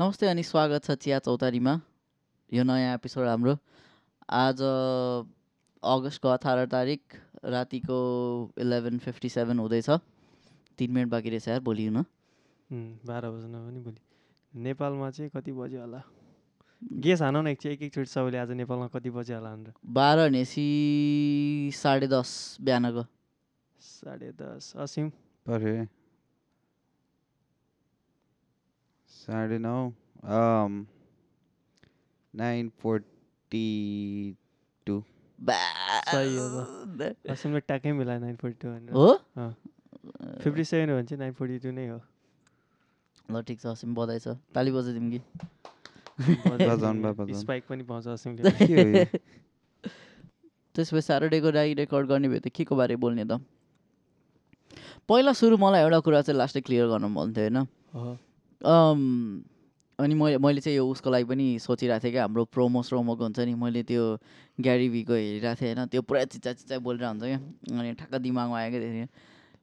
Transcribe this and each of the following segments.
नमस्ते अनि स्वागत छ चिया चौतारीमा। यो नयाँ एपिसोड हाम्रो। आज अगस्तको अठार तारिक रातिको इलेभेन फिफ्टी सेभेन हुँदैछ। तिन मिनट बाँकी रहेछ यार भोलि हुन बाह्र बज्न पनि भोलि नेपालमा चाहिँ कति बज्यो होला? गेस हानौ न एकचोटि एक एकचोटि सबैले आज नेपालमा कति बज्यो होला भनेर? बाह्र भनेपछि साढे दस बिहानको। साढे दस असिम। साढे नौ नाइन फोर्टी सही हो बा- असिमले ट्याक्कै मिलायो नाइन फोर्टी टू भनेर हो फिफ्टी सेभेन हो भने चाहिँ नाइन फोर्टी टू नै हो ल ठिक छ असिम बधाई छ ताली बजाइदिउँ कि बजाउनु बा, बजाउनु। स्पाइक पनि पाउँछ असिमले के हो यो? त्यसो भए स्याटरडेको लागि रेकर्ड गर्ने भए त के को बारे बोल्ने त पहिला सुरु मलाई एउटा कुरा चाहिँ लास्टै क्लियर गर्नु मन थियो होइन हो। अनि मैले मैले चाहिँ यो उसको लागि पनि सोचिरहेको थिएँ क्या हाम्रो प्रोमो स्रोमोको हुन्छ नि मैले त्यो ग्यारी भीको हेरिरहेको थिएँ होइन त्यो पुरा चिच्चा चिच्चा बोलेर हुन्छ क्या अनि ठ्याक्क दिमागमा आयो क्या त्यसरी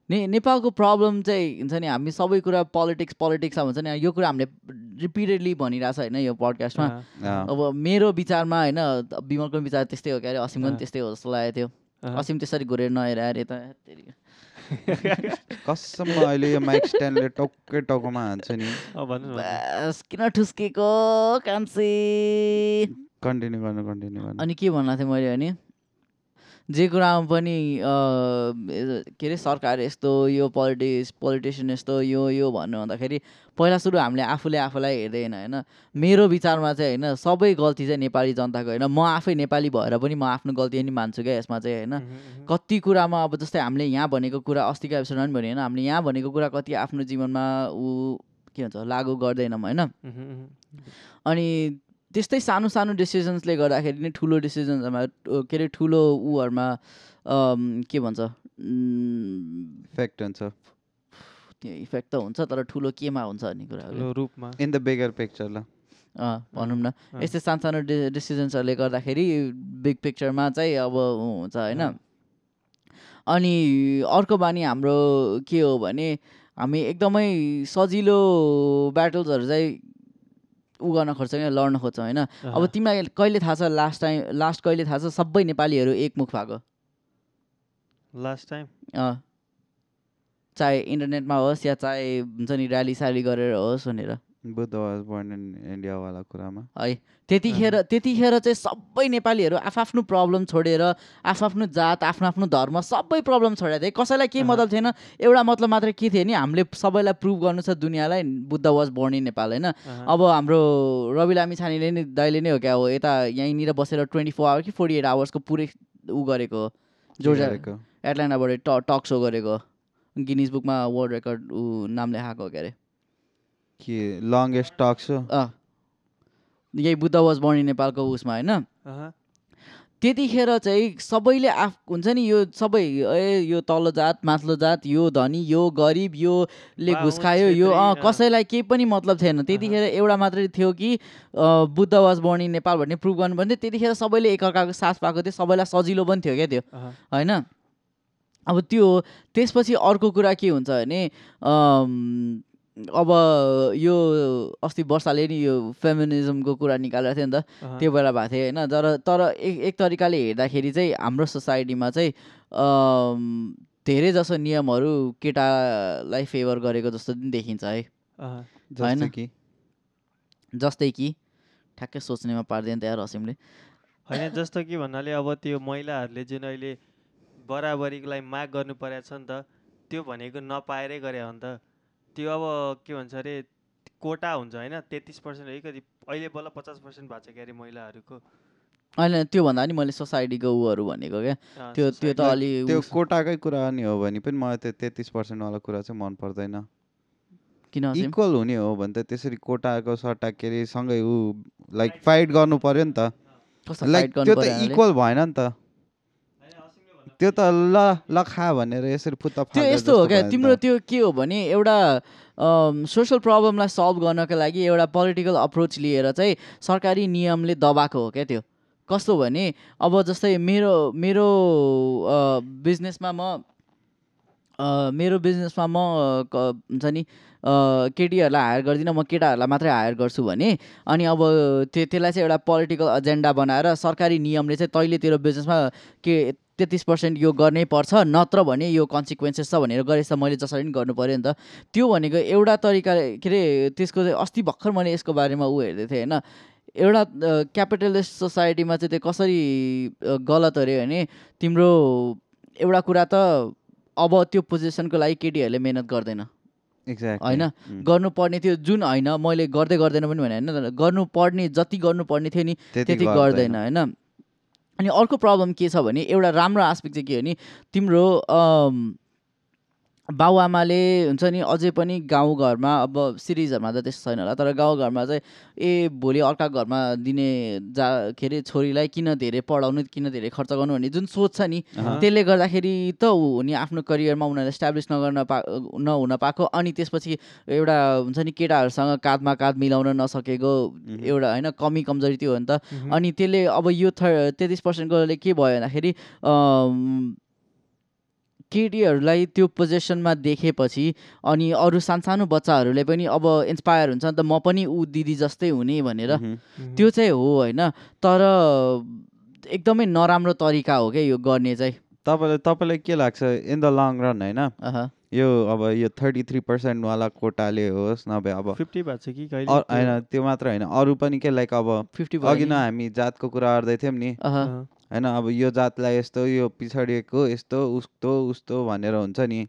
ने नेपालको प्रब्लम चाहिँ हुन्छ नि हामी सबै कुरा पोलिटिक्स पोलिटिक्स भन्छ नि यो कुरा हामीले रिपिटेडली भनिरहेछ होइन यो पडकास्टमा अब मेरो विचारमा होइन विमलको विचार त्यस्तै हो क्या अरे असिमको पनि। त्यस्तै हो जस्तो लागेको थियो। असिम त्यसरी घुरेर नहेर अरे त। कसम अहिले यो माइक स्ट्यान्डले टक्कै टाउकोमा हान्छ नि? किन ठुस्केको कान्छे? कन्टिन्यू गर्नु कन्टिन्यू गर्नु। अनि के भन्नु थिएँ मैले भने जे कुरामा पनि के अरे सरकार यस्तो यो पोलिटिक्स पोलिटिसियन यस्तो यो यो भन्नु भन्दाखेरि पहिला सुरु हामीले आफूले आफूलाई हेर्दैन होइन? मेरो विचारमा चाहिँ होइन सबै गल्ती चाहिँ नेपाली जनताको होइन? म आफै नेपाली भएर पनि म आफ्नो गल्ती पनि मान्छु क्या यसमा चाहिँ होइन। कति कुरामा अब जस्तै हामीले यहाँ भनेको कुरा अस्तिको एपिसोडमा पनि भने होइन? हामीले यहाँ भनेको कुरा कति आफ्नो जीवनमा ऊ के भन्छ लागु गर्दैनौँ होइन। अनि त्यस्तै सानो सानो डिसिजन्सले गर्दाखेरि नै ठुलो डिसिजन्सहरूमा के अरे ठुलो उहरूमा के भन्छ इफेक्ट हुन्छ। त्यो इफेक्ट त हुन्छ तर ठुलो केमा हुन्छ भन्ने कुरा रूपमा। इन द बिगर पिक्चर ल। अँ, भनौँ न। यस्तै सानो सानो डि डिसिजन्सहरूले गर्दाखेरि बिग पिक्चरमा चाहिँ अब हुन्छ होइन। अनि अर्को बानी हाम्रो के हो भने हामी एकदमै सजिलो ब्याटल्सहरू चाहिँ उ गर्न खोज्छौँ क्या लड्न खोज्छौँ होइन? अब तिमीलाई कहिले थाहा छ लास्ट टाइम लास्ट कहिले थाहा छ सबै नेपालीहरू एकमुख भएको? लास्ट टाइम चाहे इन्टरनेटमा होस् या चाहे हुन्छ नि ऱ्याली स्याली गरेर होस् भनेर। बुद्ध वाज बोर्न इन इन्डियावाला कुरामा। है। त्यतिखेर त्यतिखेर चाहिँ सबै नेपालीहरू आफ्नो प्रब्लम छोडेर आफ्नो जात आफ्नो आफ्नो धर्म सबै प्रब्लम छोडेर थिए कसैलाई केही। मतलब थिएन एउटा मतलब मात्र के थियो नि हामीले सबैलाई प्रुभ गर्नु छ दुनियाँलाई। Buddha was born in Nepal होइन? अब हाम्रो रवि लामी छानेले नै दाइले नै हो क्या हो यता यहीँनिर बसेर ट्वेन्टी फोर आवर कि फोर्टी एट आवर्सको पुरै ऊ गरेको। हो जोर्जा गरेको। एटलान्टाबाट ट टक सो गरेको। गिनिज बुकमा वर्ल्ड रेकर्ड ऊ नाम लेखाएको हो क्या अरे। के लङ्गेस्ट टक सो अँ यही बुद्ध वाज बोर्न इन नेपालको उसमा होइन? अँ, त्यतिखेर चाहिँ सबैले आफ हुन्छ नि यो सबै ए यो तल्लो जात माथिल्लो जात यो धनी यो गरिब योले घुस खायो यो। कसैलाई केही पनि मतलब थिएन त्यतिखेर एउटा मात्रै थियो कि अँ, Buddha was born in Nepal भन्ने प्रुभ गर्नु भन्थ्यो। त्यतिखेर सबैले एकअर्काको साथ पाएको थियो सबैलाई सजिलो पनि थियो क्या त्यो होइन? अब त्यो। त्यसपछि अर्को कुरा के हुन्छ भने अब यो अस्ति वर्षाले नि यो फेमिनिजमको कुरा निकालेको थियो नि त। त्यो बेला भएको थियो होइन। तर तर एक एक तरिकाले हेर्दाखेरि चाहिँ हाम्रो सोसाइटीमा चाहिँ धेरै जसो नियमहरू केटालाई फेभर गरेको जस्तो पनि देखिन्छ है। होइन। कि? जस्तै कि? ठ्याक्कै सोच्नेमा पार्दैन त यार हसिमले होइन जस्तो कि भन्नाले अब त्यो महिलाहरूले जुन अहिले बराबरीको लागि माग गर्नु परेको छ नि त त्यो भनेको नपाएरै गरे हो नि त। त्यो अब के भन्छ अरे कोटा हुन्छ होइन तेत्तिस पर्सेन्ट है कति अहिले बल्ल पचास पर्सेन्ट भएको छ क्या अरे महिलाहरूको। होइन त्योभन्दा नि मैले सोसाइटीको उहरू भनेको क्या। त्यो त्यो त अलि त्यो कोटाकै कुरा नि हो भने पनि मलाई त्यो तेत्तिस पर्सेन्टवाला कुरा चाहिँ मन पर्दैन। किन इक्वल हुने हो भने त त्यसरी कोटाको सट्टा के अरे सँगै ऊ लाइक फाइट गर्नु पर्यो नि त। लाइक त्यो त? इक्वल भएन नि त। त्यो त ल ल खा भनेर यसरी फुत्ता त्यो यस्तो हो क्या तिम्रो। त्यो के हो भने एउटा सोसल प्रब्लमलाई सल्भ गर्नको लागि एउटा पोलिटिकल अप्रोच लिएर चाहिँ सरकारी नियमले दबाएको हो क्या त्यो कस्तो भने अब जस्तै मेरो मेरो बिजनेसमा म मेरो बिजनेसमा म हुन्छ नि केटीहरूलाई हायर गर्दिनँ म केटाहरूलाई मात्रै हायर गर्छु भने अनि अब त्यो त्यसलाई चाहिँ एउटा पोलिटिकल एजेन्डा बनाएर सरकारी नियमले चाहिँ तैँले तेरो बिजनेसमा के तेत्तिस पर्सेन्ट यो गर्नै पर्छ नत्र भने यो कन्सिक्वेन्सेस छ भनेर गरेछ मैले जसरी पनि गर्नु पऱ्यो नि त। त्यो भनेको एउटा तरिका के अरे त्यसको चाहिँ अस्ति भर्खर मैले यसको बारेमा ऊ हेर्दै थिएँ होइन? एउटा क्यापिटलिस्ट सोसाइटीमा चाहिँ त्यो कसरी गलत अरे भने तिम्रो एउटा कुरा त अब त्यो पोजिसनको लागि केटीहरूले मिहिनेत गर्दैन। एक्ज्याक्ट होइन? गर्नुपर्ने थियो जुन होइन मैले गर्दै गर्दैन पनि भने होइन गर्नुपर्ने जति गर्नुपर्ने थियो नि त्यति गर्दैन होइन? अनि अर्को प्रब्लम के छ भने एउटा राम्रो आस्पेक्ट चाहिँ के हो नि तिम्रो बाउआमाले हुन्छ नि अझै पनि गाउँघरमा अब सिरिजहरूमा त त्यस्तो छैन होला तर गाउँघरमा चाहिँ ए भोलि अर्का घरमा दिने जा के अरे छोरीलाई किन धेरै पढाउनु किन धेरै खर्च गर्नु भन्ने जुन सोच छ नि। त्यसले गर्दाखेरि त ऊ नि आफ्नो करियरमा उनीहरूले इस्टाब्लिस नगर्न पा नहुन पाएको अनि त्यसपछि एउटा हुन्छ नि केटाहरूसँग काँधमा काँध मिलाउन नसकेको एउटा होइन कमी कमजोरी त्यो हो नि त। अनि त्यसले अब यो थ तेत्तिस पर्सेन्टकोले के भयो भन्दाखेरि केटीहरूलाई त्यो पोजिसनमा देखेपछि अनि अरू सानसानो बच्चाहरूले पनि अब इन्सपायर हुन्छ नि त म पनि ऊ दिदी जस्तै हुने भनेर। त्यो चाहिँ हो होइन? तर एकदमै नराम्रो तरिका हो क्या यो गर्ने चाहिँ। तपाईँलाई तपाईँलाई के लाग्छ इन द लङ रन होइन? यो अब यो थर्टी थ्री पर्सेन्टवाला कोटाले होस् नभए अब फिफ्टी भएको छ कि होइन त्यो मात्र होइन। अरू पनि के लाइक अब 50 भयो अघि नि। हामी जातको कुरा गर्दै थियौँ नि। होइन अब यो जातलाई यस्तो यो पछाडिएको यस्तो उस्तो उस्तो भनेर हुन्छ नि।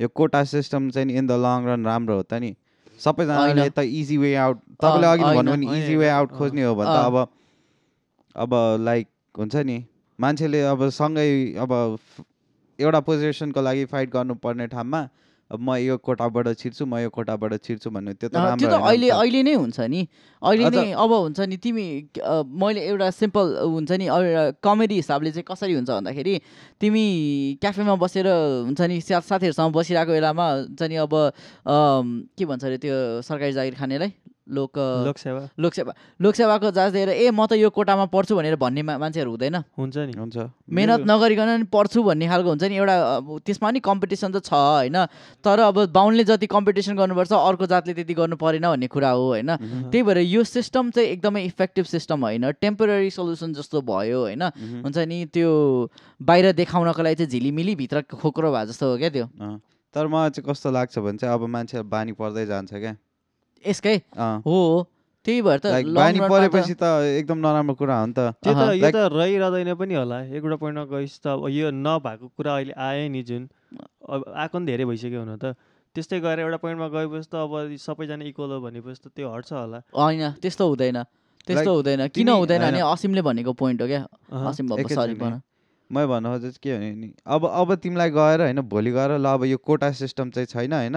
यो कोटा सिस्टम चाहिँ नि इन द लङ रन राम्रो हो त नि। सबैजनाले। त इजी वे आउट तपाईँले अघि भन्नु नि इजी वे आउट खोज्ने हो भने त। अब अब लाइक हुन्छ नि मान्छेले अब सँगै अब एउटा पोजिसनको लागि फाइट गर्नुपर्ने ठाउँमा म यो कोटाबाट छिर्छु म यो कोटाबाट छिर्छु भन्नु त्यो त त्यो त अहिले। अहिले नै हुन्छ नि अहिले नै अब हुन्छ नि तिमी मैले एउटा सिम्पल हुन्छ नि अब एउटा कमेडी हिसाबले चाहिँ कसरी हुन्छ भन्दाखेरि तिमी क्याफेमा बसेर हुन्छ नि साथीहरूसँग बसिरहेको बेलामा हुन्छ नि अब के भन्छ अरे त्यो सरकारी जागिर खानेलाई लोक लोकसेवा। लोकसेवा लोकसेवाको जाँच दिएर ए म त यो कोटामा पढ्छु भनेर भन्ने मा- मान्छेहरू हुँदैन। हुन्छ नि। हुन्छ। मेहनत नगरिकन नि पढ्छु भन्ने खालको हुन्छ नि एउटा अब त्यसमा नि कम्पिटिसन त छ होइन? तर अब बाहुनले जति कम्पिटिसन गर्नुपर्छ अर्को जातले त्यति गर्नु परेन भन्ने कुरा हो होइन? त्यही भएर यो सिस्टम चाहिँ एकदमै इफेक्टिभ सिस्टम होइन। टेम्पोररी सल्युसन जस्तो भयो होइन? हुन्छ नि त्यो बाहिर देखाउनको लागि चाहिँ झिलिमिली भित्र खोक्रो भए जस्तो हो क्या त्यो। अँ। तर मलाई चाहिँ कस्तो लाग्छ भने चाहिँ अब मान्छे बानी पर्दै जान्छ क्या। यसकै? हो त्यही भएर त बानी परेपछि त एकदम नराम्रो कुरा हो नि त। त्यो त। यो त रहिरहँदैन पनि होला। एउटा पोइन्टमा गइस त अब यो नभएको कुरा अहिले आयो नि जुन। अब आएको पनि धेरै भइसक्यो हुन त। त्यस्तै गरेर एउटा पोइन्टमा गएपछि त अब सबैजना इक्वल हो भनेपछि त त्यो हट्छ होला। होइन त्यस्तो हुँदैन। त्यस्तो हुँदैन। किन हुँदैन भने। असिमले भनेको पोइन्ट हो क्या। असिम सरी है। भन। मै भन्नु खोजेँ चाहिँ के भने नि अब अब तिमीलाई गएर होइन भोलि गएर ल अब यो कोटा सिस्टम चाहिँ छैन होइन।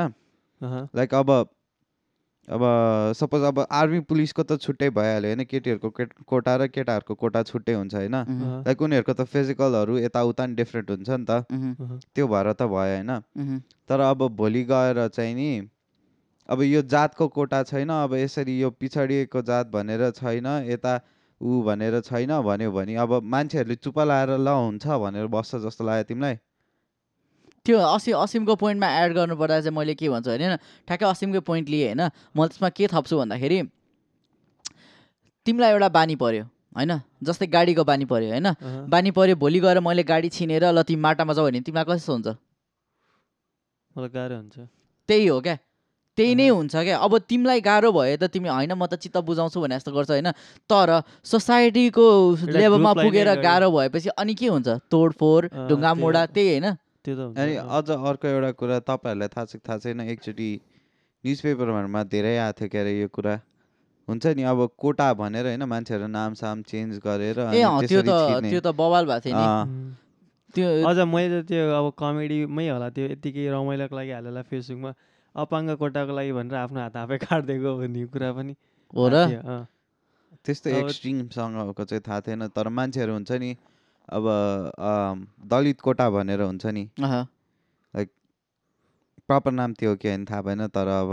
लाइक अब अब सपोज अब आर्मी पुलिसको त छुट्टै भइहाल्यो होइन केटीहरूको केट कोटा र केटाहरूको कोटा छुट्टै हुन्छ होइन। लाइक उनीहरूको त फिजिकलहरू यताउता नि डिफ्रेन्ट हुन्छ नि त। त्यो भएर त भयो होइन। तर अब भोलि गएर चाहिँ नि अब यो जातको कोटा छैन अब यसरी यो पिछडिएको जात भनेर छैन यता ऊ भनेर छैन भन्यो भने अब मान्छेहरूले चुप लाएर ल हुन्छ भनेर बस्छ जस्तो लाग्यो तिमीलाई त्यो असि असिमको पोइन्टमा एड गर्नुपर्दा चाहिँ मैले के भन्छु भने ठ्याक्कै असिमकै पोइन्ट लिएँ होइन। म त्यसमा के थप्छु भन्दाखेरि तिमीलाई एउटा बानी पर्यो होइन? जस्तै गाडीको बानी पर्यो होइन। बानी पर्यो भोलि गएर मैले गाडी छिनेर ल तिमी माटामा जाऊ भने तिमीलाई कस्तो हुन्छ? मलाई गाह्रो हुन्छ। त्यही हो क्या। त्यही नै। हुन्छ क्या। अब तिमीलाई गाह्रो भयो त तिमी होइन म त चित्त बुझाउँछु भने जस्तो गर्छ होइन? तर सोसाइटीको लेभलमा पुगेर। गाह्रो भएपछि अनि के हुन्छ? तोडफोड ढुङ्गा मोडा। त्यही होइन? त्यो त अनि। अझ अर्को एउटा कुरा तपाईँहरूलाई थाहा छ कि थाहा छैन एकचोटि न्युज पेपरहरूमा धेरै आएको थियो क्यारे यो कुरा हुन्छ नि अब कोटा भनेर होइन मान्छेहरू नाम साम चेन्ज गरेर त्यो त। त्यो त बवाल भएको थियो। त्यो अझ मैले त त्यो अब कमेडीमै होला त्यो यत्तिकै रमाइलोको लागि हालेला फेसबुकमा अपाङ्ग कोटाको लागि भनेर आफ्नो हात आफै काटिदिएको भन्ने कुरा पनि हो र। त्यस्तो एक्सट्रिमसँगको चाहिँ थाहा थिएन तर मान्छेहरू हुन्छ नि अब दलित कोटा भनेर हुन्छ नि। अहँ, प्रपर नाम त्यो कि होइन थाहा भएन तर अब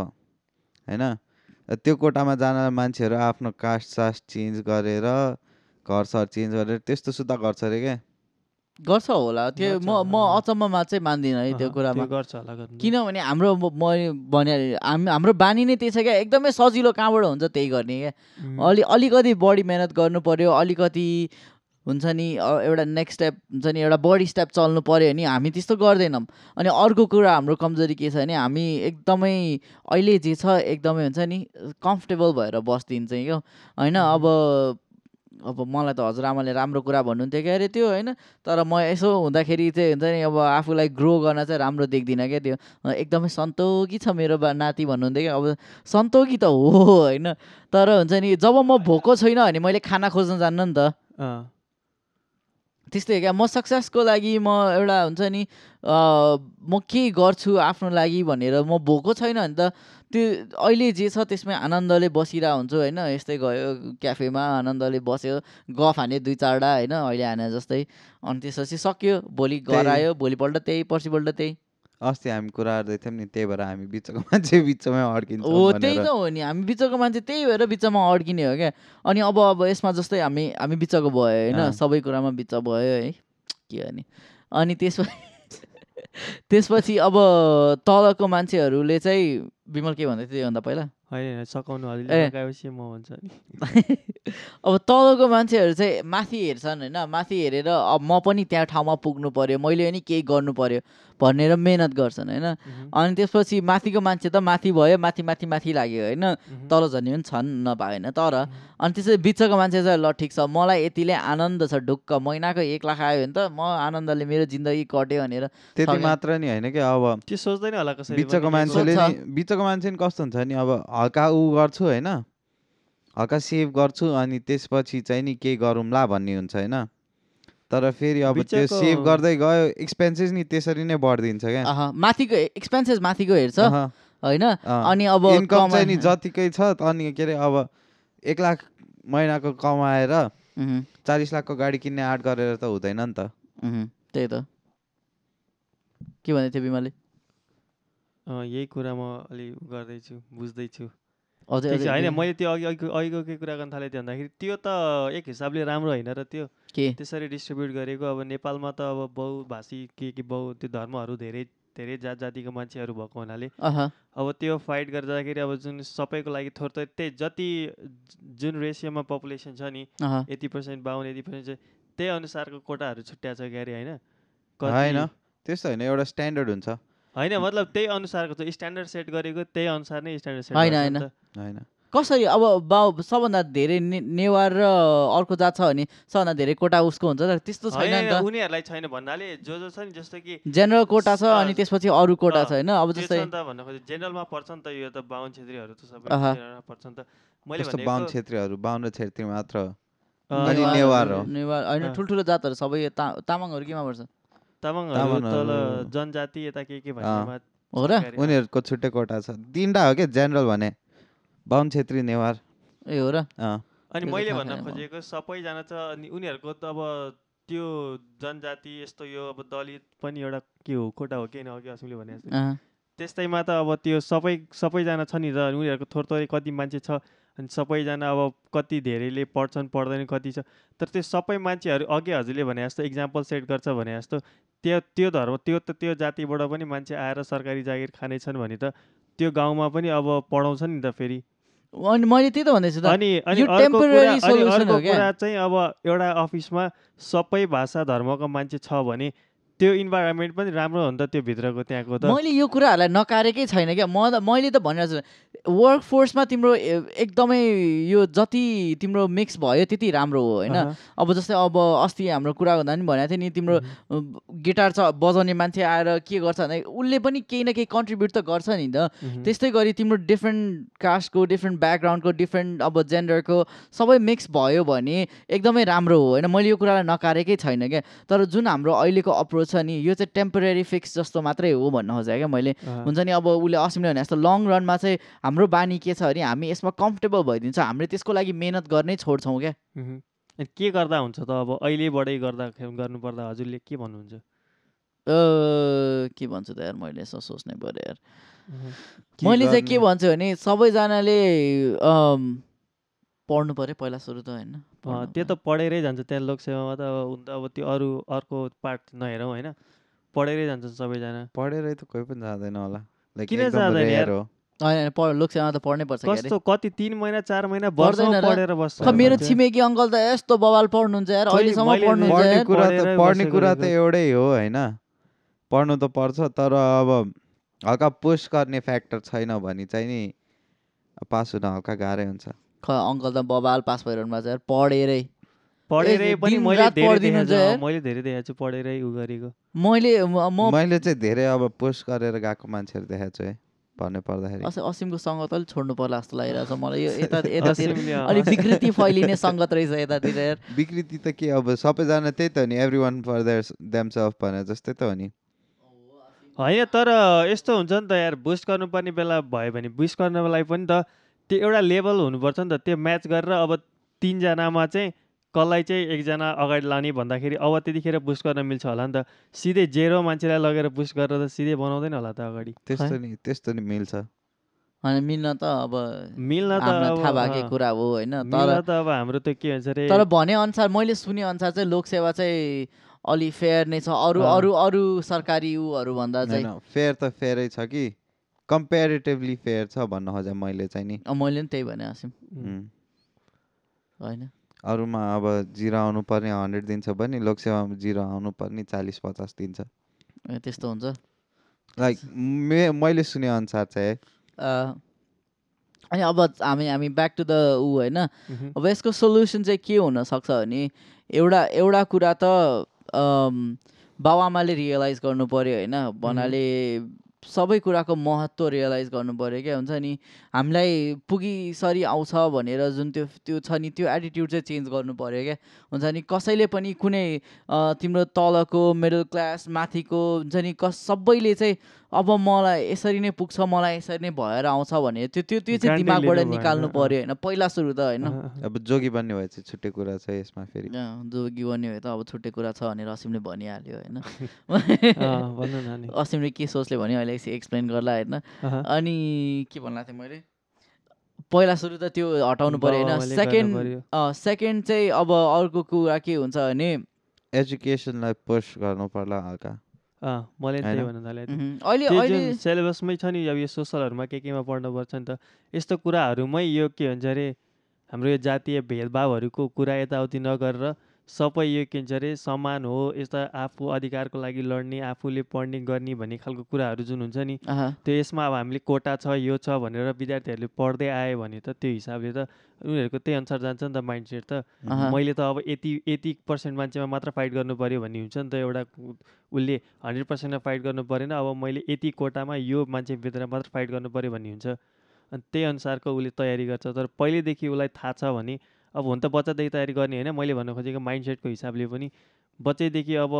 होइन? त्यो कोटामा जान मान्छेहरू आफ्नो कास्ट सास्ट चेन्ज गरेर घर सर चेन्ज गरेर त्यस्तो सुत्ता गर्छ अरे क्या। गर्छ होला। त्यो म म। अचम्ममा चाहिँ मान्दिनँ है त्यो कुरामा। गर्छ होला गर्नु। किनभने हाम्रो म- मैले भने हाम हाम्रो बानी नै त्यही छ क्या। एकदमै सजिलो कहाँबाट हुन्छ त्यही गर्ने क्या। अलि अलिकति बढी मेहनत गर्नु पर्यो अलिकति हुन्छ नि एउटा नेक्स्ट स्टेप हुन्छ नि एउटा बढी स्टेप चल्नु पर्यो भने हामी त्यस्तो गर्दैनौँ। अनि अर्को कुरा हाम्रो कमजोरी के छ भने हामी एकदमै अहिले जे छ एकदमै हुन्छ नि कम्फर्टेबल भएर बस्दिन्छ क्या होइन अब अब मलाई त हजुरआमाले राम्रो कुरा भन्नुहुन्थ्यो क्या अरे त्यो होइन? तर म यसो हुँदाखेरि चाहिँ हुन्छ नि अब आफूलाई ग्रो गर्न चाहिँ राम्रो देख्दिनँ क्या त्यो। एकदमै सन्तोकी छ मेरो बा नाति भन्नुहुन्थ्यो क्या। अब सन्तोकी त हो होइन? तर हुन्छ नि जब म भोको छैन भने मैले खाना खोज्न जान्न नि त। त्यस्तै क्या म सक्सेसको लागि म एउटा हुन्छ नि म के गर्छु आफ्नो लागि भनेर म भोको छैन भने त। त्यो अहिले जे छ त्यसमै आनन्दले बसिरहेको हुन्छु होइन। यस्तै गयो क्याफेमा आनन्दले बस्यो गफ हाने दुई चारवटा होइन अहिले हाने जस्तै। अनि त्यसपछि सक्यो भोलि घर। आयो भोलिपल्ट त्यही पर्सिपल्ट त्यही। अस्ति हामी कुरा गर्दै थियौँ नि त्यही भएर हामी बिचको मान्छे बिचमै अड्किन्छौँ हो त्यही त हो नि हामी बिचको मान्छे त्यही भएर बिचमा अड्किने हो क्या। अनि अब अब यसमा जस्तै हामी हामी बिचको भयो होइन। सबै कुरामा बिच भयो है के गर्ने अनि त्यसपछि त्यसपछि अब तलको मान्छेहरूले चाहिँ विमल के भन्दै थियो त्योभन्दा पहिला? होइन होइन सकाउनु ए। हजुरले लगाएपछि म भन्छ नि। अब तलको मान्छेहरू चाहिँ माथि हेर्छन् होइन माथि हेरेर अब म पनि त्यहाँ ठाउँमा पुग्नु पर्यो मैले पनि केही गर्नु पर्यो। भनेर मेहनत गर्छन् होइन? अनि त्यसपछि माथिको मान्छे त माथि भयो माथि माथि माथि लाग्यो होइन? तल झर्ने पनि छन् नभएन तर। अनि त्यसरी बिचको मान्छे चाहिँ ल ठिक छ मलाई यतिले आनन्द छ ढुक्क महिनाको एक लाख आयो भने त म आनन्दले मेरो जिन्दगी कट्यो भनेर त्यति मात्र नि होइन क्या अब त्यो सोच्दैन होला कसैले बिचको मान्छेले बिचको मान्छे नि कस्तो हुन्छ नि अब हल्का ऊ गर्छु होइन? हल्का सेभ गर्छु अनि त्यसपछि चाहिँ नि केही गरौँला भन्ने हुन्छ होइन? तर फेरि अब त्यो सेभ गर्दै गयो एक्सपेन्सेस नि त्यसरी नै बढिदिन्छ क्या। माथिको एक्सपेन्सेस माथिको हेर्छ। होइन। अनि अब इन्कम कमा- चाहिँ नि जतिकै छ त अनि के अरे अब एक लाख महिनाको कमाएर चालिस लाखको गाडी किन्ने आँट गरेर त हुँदैन नि त। उहुँ, त्यही त। के भन्दै थियो बिमलले अँ, यही कुरा म अलि गर्दैछु बुझ्दैछु। छ अझै होइन मैले त्यो अघि अघिको अघिको के कुरा गर्न थालेँ त्यो भन्दाखेरि त्यो त एक हिसाबले राम्रो होइन र त्यो के? त्यसरी डिस्ट्रिब्युट गरेको अब नेपालमा त अब बहुभाषी के के बहु त्यो धर्महरू धेरै धेरै जात जातिको मान्छेहरू भएको हुनाले अब त्यो फाइट गर्दाखेरि अब जुन सबैको लागि थोर थोर त्यही जति ज- जुन रेसियोमा पपुलेसन छ नि यति पर्सेन्ट बाहुन यति पर्सेन्ट चाहिँ त्यही अनुसारको कोटाहरू छुट्याएको छ क्यारे होइन? होइन त्यस्तो होइन एउटा स्ट्यान्डर्ड हुन्छ। होइन मतलब त्यही अनुसारको छ स्ट्यान्डर्ड सेट गरेको त्यही अनुसार नै स्ट्यान्डर्ड सेट होइन, होइन। होइन। कसरी अब बाउ सबभन्दा धेरै ने, नेवार र अर्को जात छ भने सबभन्दा धेरै कोटा उसको हुन्छ तर त्यस्तो छैन नि त। उनीहरूलाई छैन भन्नाले जो जो छ नि जस्तो कि जेनरल कोटा छ अनि त्यसपछि अरू कोटा छ होइन? अब जस्तै भन्न खोजेँ जेनरलमा पर्छ नि त यो त बाहुन छेत्रीहरू त सबै पर्छ नि त। मैले बाहुन छेत्रीहरू बाहुन छेत्री मात्र नेवार- हो। नेवार होइन। ठुल्ठुलो जातहरू सबै ता, तामाङहरू केमा पर्छ? तामाङहरू तल तामाङहरू- जनजाति यता के के भन्नेमा हो र। उनीहरूको छुट्टै कोटा छ। तिनवटा हो क्या जेनरल भने। बाहुन छेत्री नेवार। ए हो र? अँ। अनि मैले भन्न। खोजेको सबैजना छ अनि उनीहरूको त अब त्यो जनजाति यस्तो यो अब दलित पनि एउटा के हो कोटा हो किन अघि अस्मिले भने जस्तै। अँ, त्यस्तैमा त अब त्यो सबै सबैजना छ नि अनि उनीहरूको थोर थोरै कति मान्छे छ अनि सबैजना अब कति धेरैले पढ्छन् पढ्दैन कति छ तर त्यो सबै मान्छेहरू अघि हजुरले भने जस्तो इक्जाम्पल सेट गर्छ भने जस्तो त्यो त्यो धर्म त्यो त त्यो जातिबाट पनि मान्छे आएर सरकारी जागिर खानेछन् भने त त्यो गाउँमा पनि अब पढाउँछ नि त फेरि अनि मैले त्यही त भन्दैछु त अनि अनि यो अर्को? कुरा चाहिँ अब एउटा अफिसमा सबै भाषा धर्मको मान्छे छ भने त्यो इन्भाइरोमेन्ट पनि राम्रो हो नि त त्यो भित्रको त्यहाँको त। मैले यो कुराहरूलाई नकारेकै छैन क्या। म त मैले त भनिरहेको छु वर्क फोर्समा तिम्रो एकदमै यो जति तिम्रो मिक्स भयो त्यति राम्रो हो होइन? अब जस्तै अब अस्ति हाम्रो कुरा गर्दा पनि भनेको थिएँ नि तिम्रो गिटार छ बजाउने मान्छे आएर के गर्छ भने उसले पनि केही न केही कन्ट्रिब्युट त गर्छ नि त। त्यस्तै गरी तिम्रो डिफ्रेन्ट कास्टको डिफ्रेन्ट ब्याकग्राउन्डको डिफ्रेन्ट अब जेन्डरको सबै मिक्स भयो भने एकदमै राम्रो हो होइन? मैले यो कुरालाई नकारेकै छैन क्या। तर जुन हाम्रो अहिलेको अप्रोच छ नि यो चाहिँ टेम्पोरेरी फिक्स जस्तो मात्रै हो भन्न खोजेँ क्या मैले। हुन्छ नि अब उसले अस्मिले भने जस्तो लङ रनमा चाहिँ हाम्रो बानी के छ भने हामी यसमा कम्फर्टेबल भइदिन्छ हामीले त्यसको लागि मेहनत गर्नै छोड्छौँ क्या। के गर्दा हुन्छ त अब अहिलेबाटै गर्दा गर्नुपर्दा हजुरले के भन्नुहुन्छ? के भन्छु त यार मैले यसो सोच्नै पऱ्यो यार। मैले चाहिँ के? भन्छु भने सबैजनाले पढ्नु पऱ्यो पहिला सुरु त होइन त्यो त पढेरै जान्छ त्यहाँ लोकसेवामा त अब हुन त अब त्यो अरू अर्को पार्ट नहेरौँ होइन पढेरै जान्छन् सबैजना। पढेरै त कोही पनि जाँदैन होला किन जाँदैन हो। होइन होइन, पढ लोकसेवा त पढ्नै पर्छ कस्तो कति तिन महिना चार महिना वर्षमा। पढेर बस्छ। खै मेरो। छिमेकी अङ्कल त यस्तो बवाल पढ्नुहुन्छ यार अहिलेसम्म पढ्नुहुन्छ कुरा त पढ्ने कुरा त। एउटै हो होइन पढ्नु त पर्छ तर अब हल्का पुस गर्ने फ्याक्टर छैन भने चाहिँ नि पास हुन हल्का गाह्रै हुन्छ। ख अङ्कल त बवाल पास भइरहनु भएको छ यार पढेरै। पनि मैले मैले धेरै छु पढेरै उ गरेको। मैले मैले चाहिँ धेरै अब पुस गरेर गएको मान्छेहरू देखाएको छु है भन्नु पर्दाखेरि। अस- असिमको सङ्गत अलिक छोड्नु पर्ला जस्तो लागिरहेको छ मलाई। यो यता यतातिर अलिक विकृति फैलिने सङ्गत रहेछ यतातिर यार। विकृति त के अब सबैजना त्यही त हो नि every one for their themself भने जस्तै त हो नि। होइन तर यस्तो हुन्छ नि त यार बुस्ट गर्नुपर्ने बेला भयो भने बुस्ट गर्नको लागि पनि त त्यो एउटा लेभल हुनुपर्छ नि त। त्यो म्याच गरेर अब तिनजनामा चाहिँ कसलाई चाहिँ एकजना अगाडि लाने भन्दाखेरि अब त्यतिखेर बुस्ट गर्न मिल्छ होला नि त। सिधै जेरो मान्छेलाई लगेर बुस्ट गरेर त सिधै बनाउँदैन होला त अगाडि। त्यस्तो नि त्यस्तो नि मिल्छ। होइन मिल्न त अब मिल्न त थाहा भएकै कुरा हो होइन तर त अब हाम्रो त के भन्छ अरे? तर भने अनुसार मैले सुने अनुसार चाहिँ लोकसेवा चाहिँ अलि फेयर नै छ। अरू। अरू अरू सरकारी उहरू भन्दा चाहिँ फेयर त फेयरै छ कि। कम्पेरिटिभली फेयर छ भन्न खोजेँ मैले चाहिँ नि। मैले पनि त्यही भने आसिम. होइन। अरूमा अब जिरो आउनु पर्ने हन्ड्रेड दिन्छ भने लोकसेवामा जिरो आउनु पर्ने चालिस पचास दिन्छ। त्यस्तो हुन्छ? लाइक मे मैले सुने अनुसार चाहिँ है। अँ, अनि अब हामी हामी ब्याक टु द ऊ होइन। अब यसको सोल्युसन चाहिँ के हुनसक्छ भने एउटा एउटा कुरा त बाबुआमाले रियलाइज गर्नु पऱ्यो होइन। भन्नाले सबै कुराको महत्त्व रियलाइज गर्नु पऱ्यो क्या? हुन्छ नि? हामीलाई पुगिसरी आउँछ भनेर जुन त्यो त्यो छ नि त्यो एटिट्युड चाहिँ चेन्ज गर्नु पऱ्यो क्या? हुन्छ नि? कसैले पनि कुनै तिम्रो तलको मिडल क्लास माथिको हुन्छ नि? कस सबैले चाहिँ अब मलाई यसरी नै पुग्छ मलाई यसरी नै भएर आउँछ भने त्यो त्यो त्यो चाहिँ दिमागबाट निकाल्नु अँ। पऱ्यो होइन। पहिला सुरु त होइन। अब जोगी बन्ने भए चाहिँ छुट्टै कुरा छ यसमा फेरि। जोगी बन्यो भने त अब छुट्टै कुरा छ भनेर असिमले भनिहाल्यो होइन। भन्नु असिमले के सोचले भन्यो अहिले एक्सप्लेन गर्ला होइन। अनि के भन्ला थिएँ मैले? पहिला सुरु त त्यो हटाउनु पऱ्यो होइन। सेकेन्ड पर्यो। सेकेन्ड चाहिँ अब अर्को कुरा के हुन्छ भने एजुकेसनलाई पुस गर्नु पर्ला हल्का। मैले त्यही? भन्नु अहिले अहिले सिलेबसमै छ नि अब यो सोसलहरूमा के केमा पढ्नुपर्छ नि त यस्तो कुराहरूमै यो के भन्छ अरे हाम्रो यो जातीय भेदभावहरूको कुरा यताउति नगरेर सबै यो के भन्छ अरे समान हो यस्ता आफू अधिकारको लागि लड्ने आफूले पढ्ने गर्ने भन्ने खालको कुराहरू जुन हुन्छ नि त्यो यसमा अब हामीले कोटा छ यो छ भनेर विद्यार्थीहरूले पढ्दै आयो भने त त्यो हिसाबले त उनीहरूको त्यही अनुसार जान्छ नि त माइन्ड सेट त। मैले त अब यति यति पर्सेन्ट मान्छेमा मात्र फाइट गर्नु पऱ्यो भन्ने हुन्छ नि त एउटा उसले हन्ड्रेड पर्सेन्टमा फाइट गर्नु परेन अब मैले यति कोटामा यो मान्छेभित्र मात्र फाइट गर्नु पऱ्यो भन्ने हुन्छ। अनि त्यही अनुसारको उसले तयारी गर्छ। तर पहिल्यैदेखि उसलाई थाहा छ भने अब हुन त बच्चादेखि तयारी गर्ने होइन मैले भन्न खोजेको माइन्ड सेटको हिसाबले पनि बच्चैदेखि अब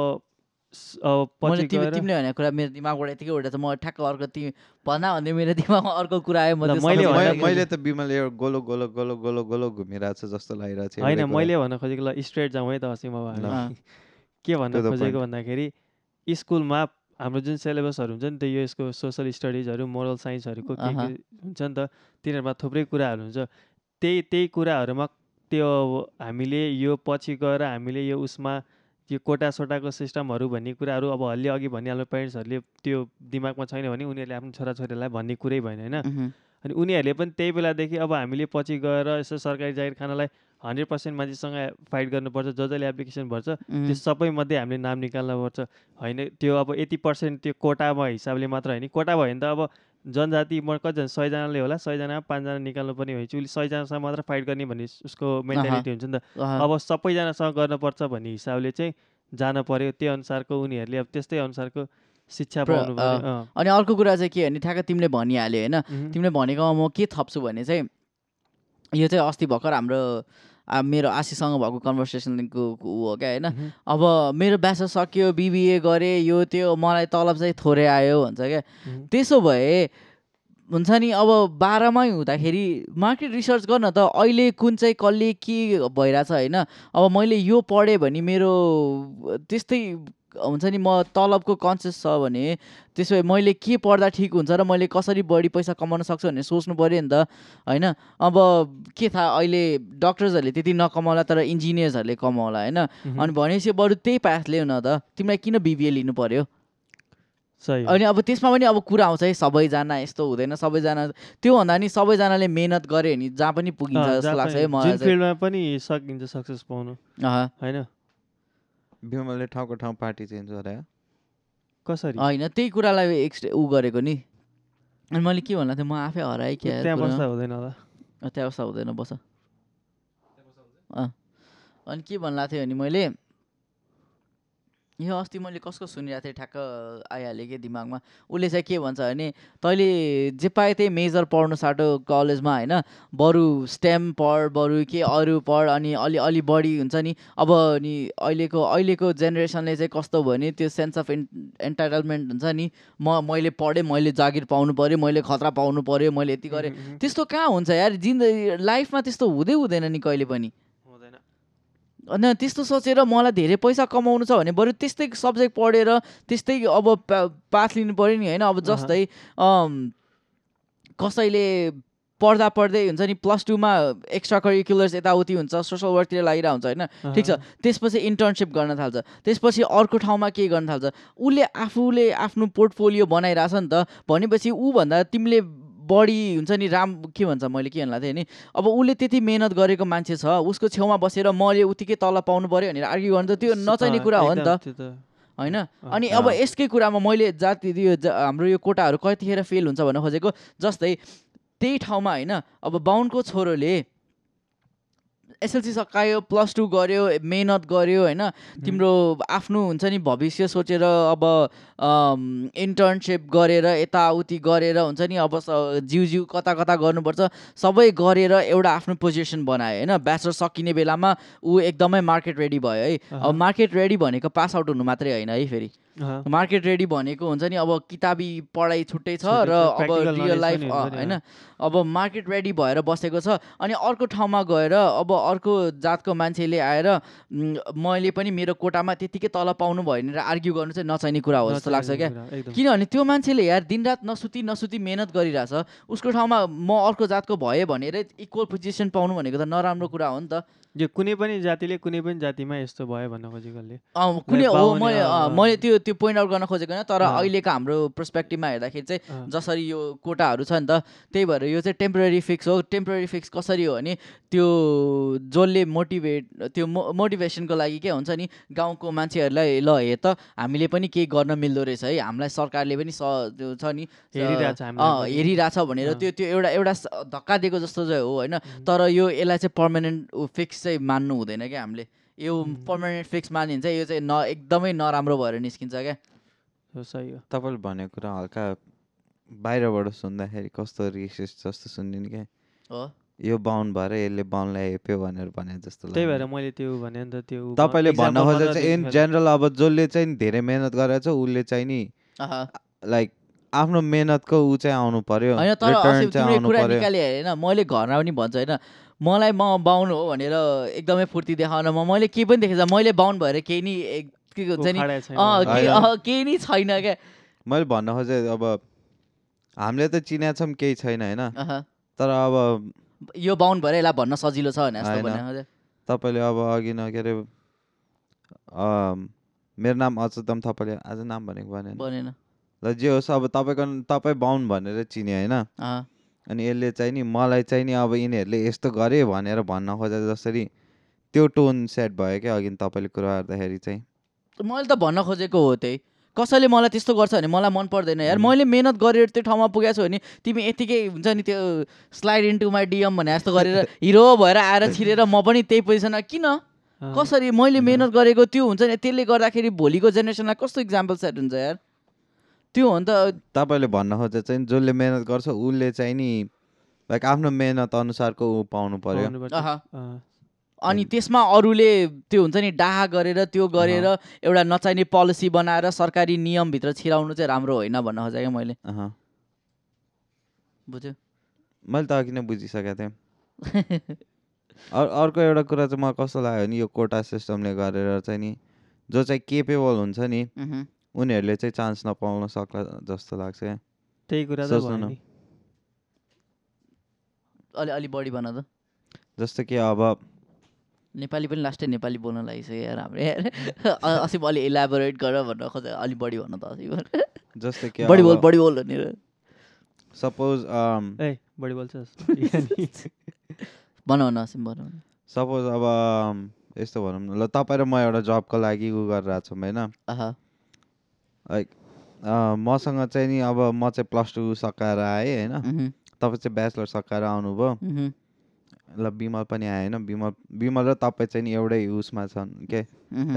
मैले तिमीले भनेको कुरा मेरो दिमागबाट यतिकै उठेको छ म ठ्याक्क अर्को तिमी भन्दा भन्दै मेरो दिमागमा अर्को कुरा आयो मैले भने-। मैले त बिमल गोलो गोलो गोलो गोलो गोलो घुमिरहेको छ जस्तो लागिरहेको छ होइन। मैले भन्न खोजेको ल स्ट्रेट जाउँ है त हँसी अब हामी। अँ, के भन्न खोजेको. भन्दाखेरि स्कुलमा हाम्रो जुन सिलेबसहरू हुन्छ नि त यो यसको सोसल स्टडिजहरू मोरल साइन्सहरूको के। के हुन्छ नि त तिनीहरूमा थुप्रै कुराहरू हुन्छ त्यही त्यही कुराहरूमा त्यो अब हामीले यो पछि गएर हामीले यो उसमा यो कोटा सोटाको सिस्टमहरू भन्ने कुराहरू अब हल्ली अघि भनिहाल्नु पेरेन्ट्सहरूले त्यो दिमागमा छैन भने उनीहरूले आफ्नो छोराछोरीलाई भन्ने कुरै भएन होइन? अनि उनीहरूले पनि त्यही बेलादेखि अब हामीले पछि गएर यसो सरकारी जागिर खानलाई हन्ड्रेड पर्सेन्ट मान्छेसँग फाइट गर्नुपर्छ ज जसले एप्लिकेसन भर्छ त्यो सबैमध्ये हामीले नाम निकाल्नुपर्छ होइन? त्यो अब यति पर्सेन्ट त्यो कोटामा हिसाबले मात्र होइन। कोटा भयो भने त अब जनजाति म कतिजना सयजनाले होला सयजना पाँचजना निकाल्नु पर्ने भने चाहिँ उसले सयजनासँग मात्र फाइट गर्ने भन्ने उसको मेन्टालिटी हुन्छ नि त अब सबैजनासँग गर्नुपर्छ भन्ने हिसाबले चाहिँ जान पर्यो त्यही अनुसारको उनीहरूले अब त्यस्तै अनुसारको शिक्षा पाउनु। अनि अर्को कुरा चाहिँ के भने ठ्याक्क तिमीले भनिहाल्यो होइन। तिमीले भनेकोमा म के थप्छु भने चाहिँ यो चाहिँ अस्ति भर्खर हाम्रो मेरो आशीसँग भएको कन्भर्सेसनको ऊ हो क्या होइन। अब मेरो ब्याचलर सक्यो बिबिए गरेँ यो त्यो मलाई तलब चाहिँ थोरै आयो भन्छ क्या। त्यसो भए हुन्छ नि अब बाह्रमै हुँदाखेरि मार्केट रिसर्च गर्न त अहिले कुन चाहिँ कसले के भइरहेछ होइन अब मैले यो पढेँ भने मेरो त्यस्तै हुन्छ नि म तलबको कन्सियस छ भने त्यसो भए मैले के पढ्दा ठिक हुन्छ र मैले कसरी बढी पैसा कमाउन सक्छु भनेर सोच्नु पऱ्यो नि त होइन? अब के थाहा अहिले डक्टर्सहरूले त्यति नकमाउला तर इन्जिनियर्सहरूले कमाउला होइन? अनि भनेपछि बरु त्यही पाथ लियो न त तिमीलाई किन बिबिए लिनु पर्यो? सही। अनि अब त्यसमा पनि अब कुरा आउँछ है सबैजना यस्तो हुँदैन सबैजना त्योभन्दा नि सबैजनाले मेहनत गऱ्यो भने जहाँ पनि पुगिन्छ जस्तो लाग्छ है मलाई फिल्डमा पनि सकिन्छ सक्सेस पाउनु। होइन? बिमलले ठाउँको ठाउँ पार्टी चेन्ज गरायो। कसरी? होइन त्यही कुरालाई एक्स ऊ गरेको नि। अनि मैले के भन्नु थिएँ म आफै हराएँ क्या त्यहाँ। बस्दा हुँदैन होला। त्यहाँ बस्दा हुँदैन बस। अँ। अनि के भन्नु थिएँ भने मैले यो अस्ति मैले कसको सुनिरहेको थिएँ ठ्याक्क आइहाल्यो कि दिमागमा। उसले चाहिँ के भन्छ भने तैँले जे पाए त्यही मेजर पढ्नु साटो कलेजमा होइन? बरु स्टेम पढ बरु के अरू पढ अनि अलि अलि बढी हुन्छ नि। अब नि अहिलेको अहिलेको जेनेरेसनले चाहिँ कस्तो भयो भने त्यो सेन्स अफ एन् एन्टाइटलमेन्ट हुन्छ नि। म मैले पढेँ मैले जागिर पाउनु पऱ्यो मैले खतरा पाउनु पऱ्यो मैले यति गरेँ। त्यस्तो कहाँ हुन्छ यार? जिन्दगी लाइफमा त्यस्तो हुँदै हुँदैन नि कहिले पनि। अनि त्यस्तो सोचेर मलाई धेरै पैसा कमाउनु छ भने बरु त्यस्तै सब्जेक्ट पढेर त्यस्तै अब पाथ लिनु पऱ्यो नि होइन? अब। जस्तै कसैले पढ्दा पढ्दै हुन्छ नि प्लस टूमा एक्स्ट्रा करिकुलर्स यताउति हुन्छ सोसल वर्कतिर लागिरहेको हुन्छ होइन? ठिक छ। त्यसपछि इन्टर्नसिप गर्न थाल्छ। त्यसपछि अर्को ठाउँमा के गर्न थाल्छ? उसले आफूले आफ्नो पोर्टफोलियो बनाइरहेछ नि त। भनेपछि ऊभन्दा तिमीले बढी हुन्छ नि राम के भन्छ मैले के भन्नु थिएँ नि? अब उसले त्यति मेहनत गरेको मान्छे छ उसको छेउमा बसेर मैले उतिकै तल पाउनु पऱ्यो भनेर आर्ग्यु गर्नु त त्यो नचाहिने कुरा हो नि त। होइन? अनि अब। यसकै कुरामा मैले जाति यो हाम्रो यो कोटाहरू कतिखेर फेल हुन्छ भन्न खोजेको जस्तै त्यही ठाउँमा होइन अब बाहुनको छोरोले एसएलसी सकायो प्लस टू गऱ्यो मेहनत गऱ्यो होइन? तिम्रो आफ्नो हुन्छ नि भविष्य सोचेर अब इन्टर्नसिप गरेर यताउति गरेर हुन्छ नि अब जिउ जिउ कता कता गर्नुपर्छ। सबै गरेर एउटा आफ्नो पोजिसन बनायो होइन? ब्याचलर सकिने बेलामा ऊ एकदमै मार्केट रेडी भयो है? अब। मार्केट रेडी भनेको पास आउट हुनु मात्रै होइन है फेरि। मार्केट रेडी भनेको हुन्छ नि अब किताबी पढाइ छुट्टै छ र अब रियल लाइफ होइन? अब मार्केट रेडी भएर बसेको छ अनि अर्को ठाउँमा गएर अब अर्को जातको मान्छेले आएर मैले पनि मेरो कोटामा त्यतिकै तल पाउनु भयो भनेर आर्ग्यु गर्नु चाहिँ नचाहिने कुरा हो जस्तो लाग्छ क्या। किनभने त्यो मान्छेले यार दिनरात नसुती नसुती मेहनत गरिरहेछ उसको ठाउँमा म अर्को जातको भएँ भनेर इक्वल पोजिसन पाउनु भनेको त नराम्रो कुरा हो नि त। यो कुनै पनि जातिले कुनै पनि जातिमा यस्तो भयो भन्न खोजेकोले अँ, कुनै हो मैले। मैले त्यो त्यो पोइन्ट आउट गर्न खोजेको होइन तर। अहिलेको हाम्रो पर्सपेक्टिभमा हेर्दाखेरि चाहिँ जसरी यो कोटाहरू छ नि त त्यही भएर यो चाहिँ टेम्पोररी फिक्स हो टेम्पोररी फिक्स कसरी हो भने त्यो जसले मोटिभेट त्यो मो मोटिभेसनको लागि के हुन्छ नि गाउँको मान्छेहरूलाई ल हे त हामीले पनि केही गर्न मिल्दो रहेछ है हामीलाई सरकारले पनि स त्यो छ नि हेरिरहेछ भनेर। त्यो त्यो एउटा एउटा धक्का दिएको जस्तो चाहिँ हो होइन तर यो यसलाई चाहिँ पर्मानेन्ट फिक्स चाहिँ मान्नु हुँदैन क्या हामीले। यो। पर्मानेन्ट फिक्स मान्यो भने चाहिँ यो चाहिँ न एकदमै नराम्रो भएर निस्किन्छ क्या। हो, सही हो। तपाईँले भनेको कुरा हल्का बाहिरबाट सुन्दाखेरि कस्तो रिसिस्ट जस्तो सुनिने क्या। हो। यो बाहुन भएर यसले बाहुनलाई हेप्यो भनेर भने जस्तो त्यही। भएर मैले त्यो भने नि त त्यो तपाईँले भन्न खोजेको चाहिँ इन जेनरल अब जसले चाहिँ धेरै मेहनत गरेर छ उसले चाहिँ नि अहँ। लाइक आफ्नो मेहनतको ऊ चाहिँ आउनु पर्यो होइन तर कुरा निकाले होइन मैले घरमा पनि भन्छु होइन। मलाई म बाहुन हो भनेर एकदमै फुर्ती देखाउन म मैले केही पनि देखेको छ मैले बाहुन भएर केही नि एक- के हुन्छ नि। केही नि छैन क्या। मैले भन्न खोजेँ अब हामीले त चिनेको छौँ केही छैन होइन। तर अब यो बाहुन भएर यसलाई भन्न सजिलो छ भने। तपाईँले अब अघि न के अरे मेरो नाम अचुतम तपाईँले आज नाम भनेको भनेन। बनेन ल जे होस् अब तपाईँको तपाईँ बाहुन भनेर चिने होइन? अँ अनि यसले चाहिँ नि मलाई चाहिँ नि अब यिनीहरूले यस्तो गरे भनेर भन्न खोजे जसरी त्यो टोन सेट भयो क्या अघि तपाईँले कुरा गर्दाखेरि चाहिँ। मैले त भन्न खोजेको हो त्यही। कसैले मलाई त्यस्तो गर्छ भने मलाई मन पर्दैन यार। हुँ। मैले मेहनत गरेर त्यो ठाउँमा पुगेको छु भने तिमी यतिकै हुन्छ नि त्यो स्लाइड इन्टु माई डिएम भने जस्तो गरेर हिरो भएर आएर छिरेर म पनि त्यही पोजिसनमा किन? कसरी मैले। मेहनत गरेको त्यो हुन्छ नि त्यसले गर्दाखेरि भोलिको जेनेरेसनलाई कस्तो इक्जाम्पल सेट हुन्छ यार? त्यो हो नि त। तपाईँले भन्न खोजे चाहिँ जसले मेहनत गर्छ उसले चाहिँ नि लाइक आफ्नो मेहनत अनुसारको ऊ पाउनु पर्यो। अनि त्यसमा अरूले त्यो हुन्छ नि डाहा गरेर त्यो गरेर एउटा नचाहिने पोलिसी बनाएर सरकारी नियमभित्र छिराउनु चाहिँ राम्रो होइन भन्न खोजेँ क्या मैले। बुझ्यो? मैले त अघि नै बुझिसकेको थिएँ। अर अर्को एउटा कुरा चाहिँ मलाई कस्तो लाग्यो भने यो कोटा सिस्टमले गरेर चाहिँ नि जो चाहिँ केपेबल हुन्छ नि। उनीहरूले चाहिँ चान्स नपाउन सक्ला जस्तो लाग्छ क्या। त्यही कुरा त अलि अलि बढी भन त। जस्तो कि अब नेपाली पनि लास्टै नेपाली बोल्न लागिसक्यो यार हाम्रो यार। अ- असिम अलि इलाबोरेट गर भन्न खोज अलि बढी भन त असिम जस्तो कि बढी बोल बढी बोल भनेर। सपोज ए बढी भन असिम भन भन। सपोज अब यस्तो भनौँ न ल तपाईँ र म एउटा जबको लागि उ गरिरहेको छौँ होइन लाइक मसँग चाहिँ नि अब म चाहिँ प्लस टू सकाएर आएँ होइन? तपाईँ चाहिँ ब्याचलर सकाएर आउनुभयो। ल बिमल पनि आयो होइन? बिमल बिमल र तपाईँ चाहिँ नि एउटै उसमा छन् के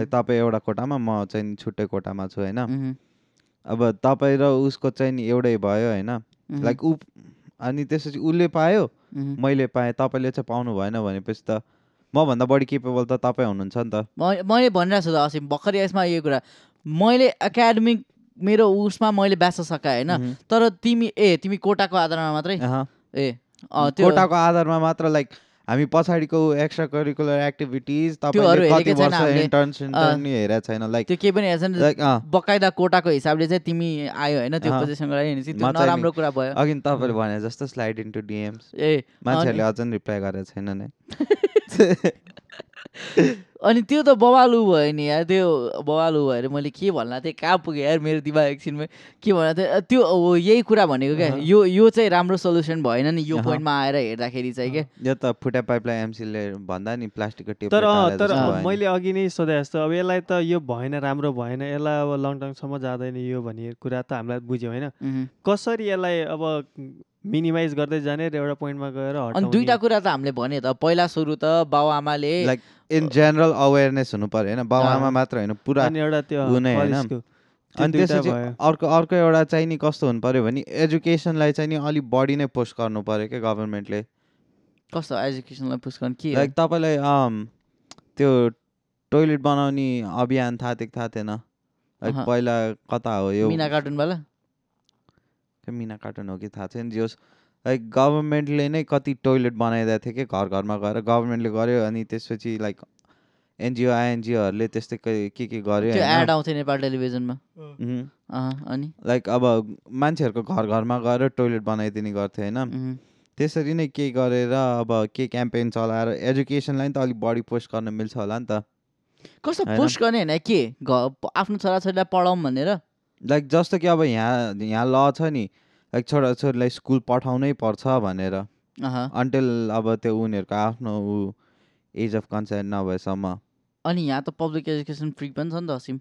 तपाईँ एउटा कोठामा म चाहिँ छुट्टै कोठामा छु होइन? अब तपाईँ र उसको चाहिँ नि एउटै भयो होइन? लाइक ऊ अनि त्यसपछि उसले पायो। मैले पाएँ तपाईँले चाहिँ पाउनु भएन भनेपछि त मभन्दा बढी केपेबल त तपाईँ हुनुहुन्छ नि त। मैले भनिरहेको छु त असिम भर्खर यसमा यो कुरा मैले एकाडेमिक मेरो उसमा मैले ब्याच सकाएँ होइन। तर तिमी ए तिमी कोटाको आधारमा मात्रै। ए त्यो कोटाको आधारमा मात्र लाइक हामी पछाडिको एक्स्ट्रा करिकुलर एक्टिभिटिज हेरेकै छैन हेरेको लाइक त्यो केही पनि अँ। बकाइदा कोटाको हिसाबले चाहिँ तिमी आयो होइन? त्यो। पोजिसनको लागि त्यो नराम्रो कुरा भयो। अघि तपाईँले भने जस्तो स्लाइड इन्टु डिएम्स ए मान्छेहरूले अझ रिप्लाई गरेको छैन नै। अनि त्यो त बवालु भयो नि यार त्यो बवालु भएर मैले के भन्ला थिएँ? कहाँ पुगेँ यार मेरो दिमाग एकछिनमै? के भन्ला थिएँ? त्यो हो यही कुरा भनेको क्या। यो यो चाहिँ राम्रो सोल्युसन भएन नि यो। पोइन्टमा आएर हेर्दाखेरि चाहिँ के यो त फुटे पाइपलाई एमसीले भन्दा नि प्लास्टिकको टेप तर तर मैले अघि नै सोधे जस्तो अब यसलाई त यो भएन राम्रो भएन यसलाई अब लङ टर्मसम्म जाँदैन यो भन्ने कुरा त हामीलाई बुझ्यो होइन। कसरी यसलाई अब मिनिमाइज गर्दै जाने र एउटा पोइन्टमा गएर अनि दुईटा कुरा त हामीले भन्यो त पहिला सुरु त बाउ आमाले लाइक इन जेनरल अवेरनेस हुनु पर्यो होइन बाउ आमा। मात्र होइन पुरा अनि एउटा त्यो होइन? अनि त्यसपछि। अर्को अर्को एउटा चाहिँ नि कस्तो हुनु पर्यो भने एजुकेसनलाई चाहिँ नि अलिक बढी नै पोस्ट गर्नु पर्यो क्या गभर्मेन्टले कस्तो एजुकेसनलाई पुस गर्ने के हो? लाइक तपाईँलाई त्यो टोइलेट बनाउने अभियान थाहा थियो कि थाहा थिएन लाइक। पहिला कता हो यो मिना कार्टुनवाला त्यो मिना कार्टुन हो कि थाहा छैन जियोस् लाइक गभर्मेन्टले नै कति टोइलेट बनाइदिएको थियो कि घर घरमा गएर गभर्मेन्टले गर्यो अनि त्यसपछि लाइक एनजिओ आइएनजिओहरूले त्यस्तै के के के गर्यो? एड आउँथ्यो नेपाल टेलिभिजनमा अनि? लाइक अब मान्छेहरूको घर घरमा गएर टोइलेट बनाइदिने गर्थ्यो होइन। त्यसरी नै केही गरेर अब के क्याम्पेन चलाएर एजुकेसनलाई नि त अलिक बढी पोस्ट गर्न मिल्छ होला नि त। कस्तो? पोस्ट गर्ने होइन? के? घ- आफ्नो छोराछोरीलाई पढाउँ भनेर? लाइक जस्तो कि अब यहाँ यहाँ ल छ नि लाइक छोराछोरीलाई स्कुल पठाउनै पर्छ भनेर। अन्टिल अब त्यो उनीहरूको आफ्नो ऊ एज अफ कन्सेन्ट नभएसम्म। अनि यहाँ त पब्लिक एजुकेसन फ्री पनि छ नि त असिम।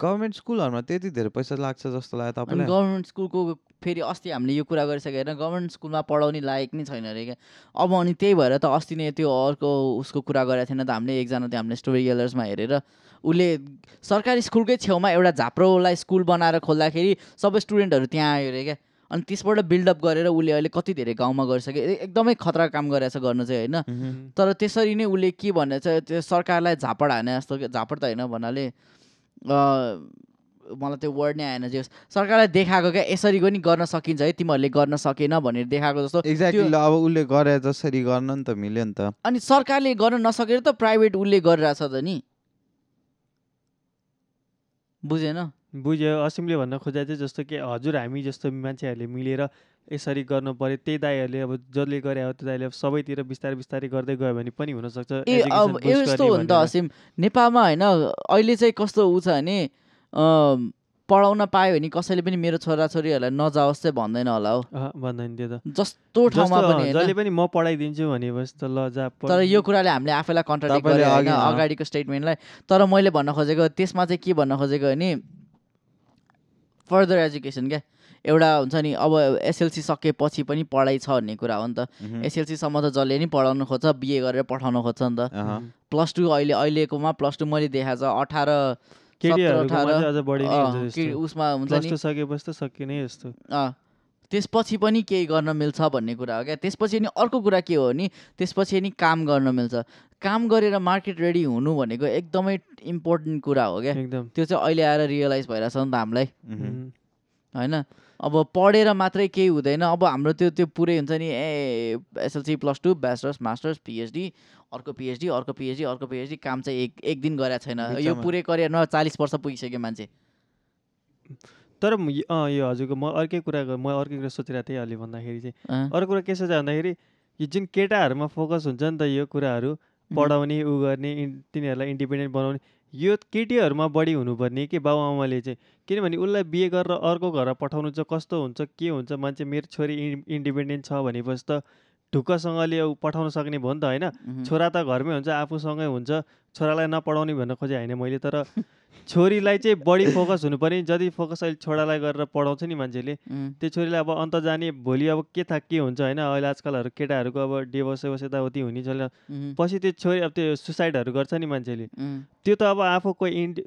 गभर्मेन्ट स्कुलहरूमा त्यति धेरै पैसा लाग्छ जस्तो लाग्यो तपाईँलाई। गभर्मेन्ट स्कुलको फेरि अस्ति हामीले यो कुरा गरिसकेको होइन गभर्मेन्ट स्कुलमा पढाउने लायक नै छैन अरे क्या। अब अनि त्यही भएर त अस्ति नै त्यो अर्को उसको कुरा गरेको थिएन त हामीले एकजना त्यो हामीले स्टोरी एलर्समा हेरेर उसले सरकारी स्कुलकै छेउमा एउटा झाप्रोलाई स्कुल बनाएर खोल्दाखेरि सबै स्टुडेन्टहरू त्यहाँ आयो अरे क्या। अनि त्यसबाट बिल्डअप गरेर उसले अहिले कति धेरै गाउँमा गरिसक्यो एकदमै खतरा काम गरेछ गर्नु चाहिँ होइन। तर त्यसरी नै उसले के भनेछ त्यो सरकारलाई झापड हाने जस्तो झापड त होइन भन्नाले मलाई त्यो वर्ड नै आएन जे होस्। सरकारलाई देखाएको क्या यसरी पनि गर्न सकिन्छ है तिमीहरूले गर्न सकेन भनेर देखाएको जस्तो एक्ज्याक्टली अब उसले गरे जसरी गर्न नि त मिल्यो नि त अनि सरकारले गर्न नसकेर त प्राइभेट उसले गरिरहेछ त नि बुझेन बुझ्यो असिमले भन्न खोजे चाहिँ जस्तो कि हजुर हामी जस्तो मान्छेहरूले मिलेर यसरी गर्नु पर्यो त्यही दाईहरूले अब जसले गरे हो त्यो दाईले अब सबैतिर बिस्तारै बिस्तारै गर्दै गयो भने पनि हुनसक्छ यस्तो हो नि त। असिम नेपालमा होइन अहिले चाहिँ कस्तो ऊ छ भने पढाउन पायो भने कसैले पनि मेरो छोराछोरीहरूलाई नजाओस् चाहिँ भन्दैन होला हो। भन्दैन त्यो त। जस्तो ठाउँमा पनि जसले पनि म पढाइदिन्छु भनेपछि त ल जा तर यो कुराले हामीले आफैलाई कन्ट्राडिक्ट तपाईँले गरे होइन। अगाडिको स्टेटमेन्टलाई तर मैले भन्न खोजेको त्यसमा चाहिँ के भन्न खोजेको भने फर्दर एजुकेसन क्या। एउटा हुन्छ नि अब एसएलसी सकेपछि पनि पढाइ छ भन्ने कुरा हो नि त। एसएलसीसम्म त जसले नि पढाउनु खोज्छ बिए गरेर पठाउनु खोज्छ नि त। प्लस टू अहिले अहिलेकोमा प्लस टू मैले देखाएको छ अठार नै। उसमा हुन्छ नि? सकेपछि त नै जस्तो त्यसपछि पनि केही गर्न मिल्छ भन्ने कुरा हो क्या? त्यसपछि नि अर्को कुरा के हो भने त्यसपछि नि काम गर्न मिल्छ। काम गरेर मार्केट रेडी हुनु भनेको एकदमै इम्पोर्टेन्ट कुरा हो क्या? त्यो चाहिँ अहिले आएर रियलाइज भइरहेछ नि त हामीलाई। होइन? अब पढेर मात्रै केही हुँदैन। अब हाम्रो त्यो त्यो पुरै हुन्छ नि ए SLC plus two bachelors masters PhD अर्को पिएचडी अर्को पिएचडी अर्को पिएचडी काम चाहिँ एक एक दिन गरेको छैन। यो पुरै करियरमा चालिस वर्ष पुगिसक्यो मान्छे। तर अँ, यो हजुरको म अर्कै कुरा म अर्कै कुरा सोचिरहेको थिएँ अलि भन्दाखेरि चाहिँ। अर्को कुरा के सोच भन्दाखेरि यो जुन केटाहरूमा फोकस हुन्छ नि त यो कुराहरू पढाउने उ गर्ने तिनीहरूलाई इन्डिपेन्डेन्ट बनाउने यो केटीहरूमा बढी हुनुपर्ने कि बाबुआमाले चाहिँ? किनभने उसलाई बिहे गरेर अर्को घर पठाउनु चाहिँ कस्तो हुन्छ के हुन्छ? मान्छे मेरो छोरी इन्- इन्डिपेन्डेन्ट छ भनेपछि त ढुक्कसँगले ऊ पठाउन सक्ने भयो नि त होइन? छोरा त घरमै हुन्छ आफूसँगै हुन्छ छोरालाई नपढाउने भन्न खोजेँ होइन मैले तर छोरीलाई चाहिँ बढी फोकस हुनु पर्ने जति फोकस अहिले छोरालाई गरेर पढाउँछ नि मान्छेले त्यो छोरीलाई अब अन्त जाने भोलि अब के थाहा के हुन्छ होइन? अहिले आजकलहरू केटाहरूको अब डिभोर्स सेभोर्स यताउति हुने उम्, पछि त्यो छोरी अब त्यो सुसाइडहरू गर्छ नि मान्छेले। त्यो त अब आफू कोही इन्डि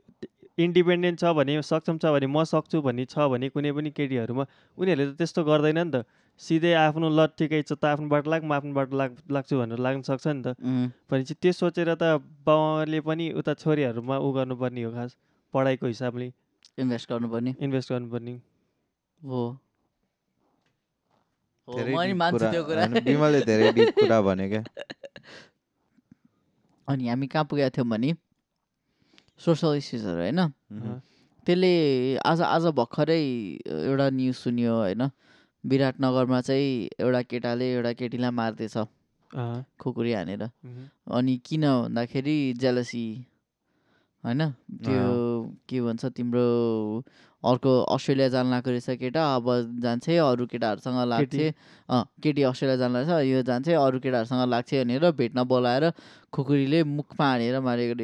इन्डिपेन्डेन्ट छ भने सक्षम छ भने म सक्छु भन्ने छ भने कुनै पनि केटीहरूमा उनीहरूले त त्यस्तो गर्दैन नि त। सिधै आफ्नो ल ठिकै छ त आफ्नो बाटो लाग म आफ्नो बाटो लाग लाग्छु भनेर लाग्न सक्छ नि त। भनेपछि त्यो सोचेर त बाउले पनि उता छोरीहरूमा उ गर्नुपर्ने हो खास पढाइको हिसाबले। इन्भेस्ट गर्नुपर्ने। इन्भेस्ट गर्नुपर्ने। हो। अनि हामी कहाँ पुगेका थियौँ भने सोसल इस्युजहरू होइन? त्यसले आज आज भर्खरै एउटा न्युज सुन्यो होइन? विराटनगरमा चाहिँ एउटा केटाले एउटा केटीलाई मार्दैछ खुकुरी हानेर। अनि किन भन्दाखेरि जेलसी होइन? त्यो के भन्छ तिम्रो अर्को अस्ट्रेलिया जान लागेको रहेछ केटा अब जान्छे अरू केटाहरूसँग लाग्थे केटी। अस्ट्रेलिया जान लाग्छ यो जान्छे अरू केटाहरूसँग लाग्छ भनेर भेट्न बोलाएर खुकुरीले मुखमा हानेर मारेको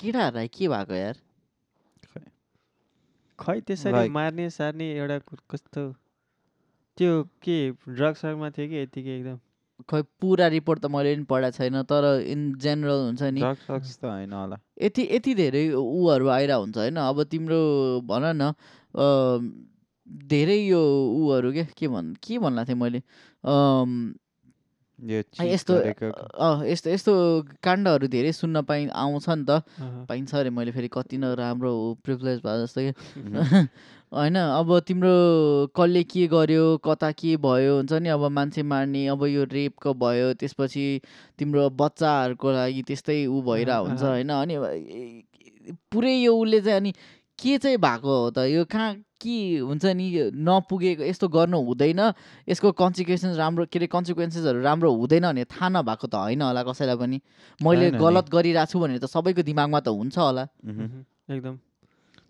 केटाहरूलाई के भएको यार? खै त्यसरी मार्ने सार्ने एउटा कस्तो? त्यो के ड्रग्स सर्गमा थियो कि यतिकै एकदम? खै पुरा रिपोर्ट त मैले पनि पढाएको छैन तर इन जेनरल हुन्छ नि। त होइन होला। यति यति धेरै उहरू आइरहेको हुन्छ होइन। अब तिम्रो भन न धेरै यो उहरू के के भन् के भन्ला थिएँ मैले? यस्तो यस्तो यस्तो काण्डहरू धेरै सुन्न पाइ आउँछ नि त पाइन्छ अरे मैले फेरि कति न राम्रो प्रिभिलेज भयो जस्तो कि। होइन अब तिम्रो कसले के गर्यो कता के भयो हुन्छ नि अब मान्छे मार्ने अब यो रेपको भयो त्यसपछि तिम्रो बच्चाहरूको लागि त्यस्तै ऊ भइरहेको हुन्छ। होइन अनि पुरै यो उसले चाहिँ अनि के चाहिँ भएको हो त यो कहाँ के हुन्छ नि नपुगेको यस्तो गर्नु हुँदैन। यसको कन्सिक्वेन्सेस राम्रो के अरे कन्सिक्वेन्सेसहरू राम्रो हुँदैन भने थाहा नभएको त होइन होला कसैलाई पनि। मैले। गलत गरिरहेको छु भनेर त सबैको दिमागमा त हुन्छ होला। एकदम।